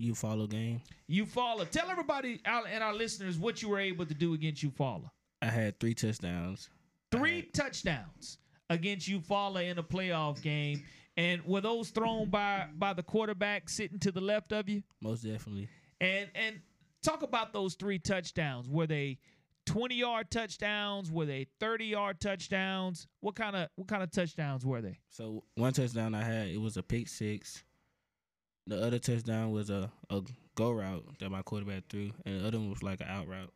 Eufaula game. Eufaula. Tell everybody and our listeners what you were able to do against Eufaula. I had three touchdowns. Three had... touchdowns against Eufaula in a playoff game. And were those thrown by by the quarterback sitting to the left of you? Most definitely. And and talk about those three touchdowns. Were they 20 yard touchdowns? Were they 30 yard touchdowns? What kind of what kind of touchdowns were they? So one touchdown I had it was a pick six. The other touchdown was a, a go route that my quarterback threw, and the other one was like an out route.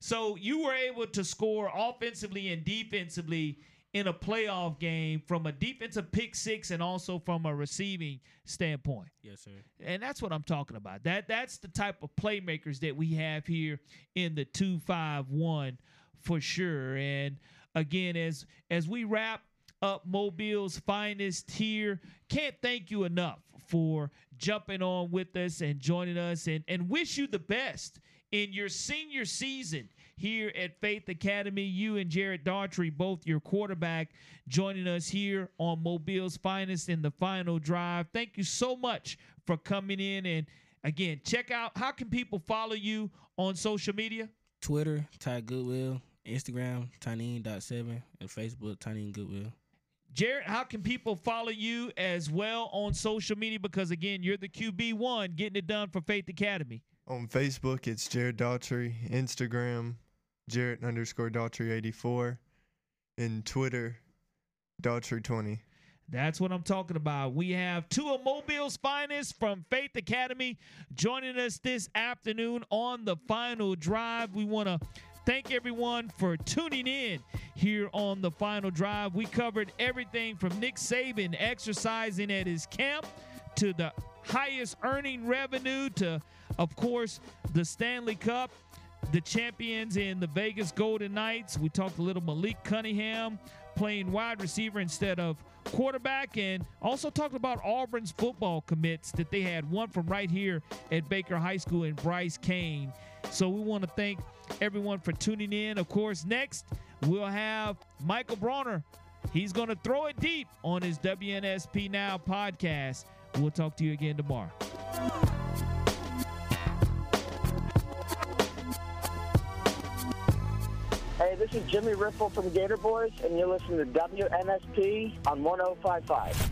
So you were able to score offensively and defensively in a playoff game from a defensive pick six and also from a receiving standpoint. Yes, sir. And that's what I'm talking about. That that's the type of playmakers that we have here in the 251 for sure. And again, as as we wrap up Mobile's finest here, can't thank you enough for jumping on with us and joining us and, and wish you the best in your senior season here at Faith Academy. You and Jarrett Daughtry, both your quarterback, joining us here on Mobile's Finest in the final drive. Thank you so much for coming in. And again, check out how can people follow you on social media? Twitter, Ty Goodwill, Instagram, Tyneen.7, and Facebook, Tyneen Goodwill. Jarrett, how can people follow you as well on social media? Because again, you're the QB1 getting it done for Faith Academy. On Facebook, it's Jarrett Daughtry. Instagram, Jarrett underscore Daughtry 84. And Twitter, Daughtry 20. That's what I'm talking about. We have two of Mobile's finest from Faith Academy joining us this afternoon on the final drive. We want to thank everyone for tuning in here on the final drive. We covered everything from Nick Saban exercising at his camp to the highest earning revenue to, of course, the Stanley Cup the champions in the Vegas Golden Knights. We talked a little Malik Cunningham playing wide receiver instead of quarterback, and also talked about Auburn's football commits that they had one from right here at Baker High School in Bryce Cain. So we want to thank everyone for tuning in. Of course, next we'll have Michael Bronner. He's going to throw it deep on his WNSP Now podcast. We'll talk to you again tomorrow. Hey, this is Jimmy Ripple from Gator Boys, and you're listening to WNSP on 1055.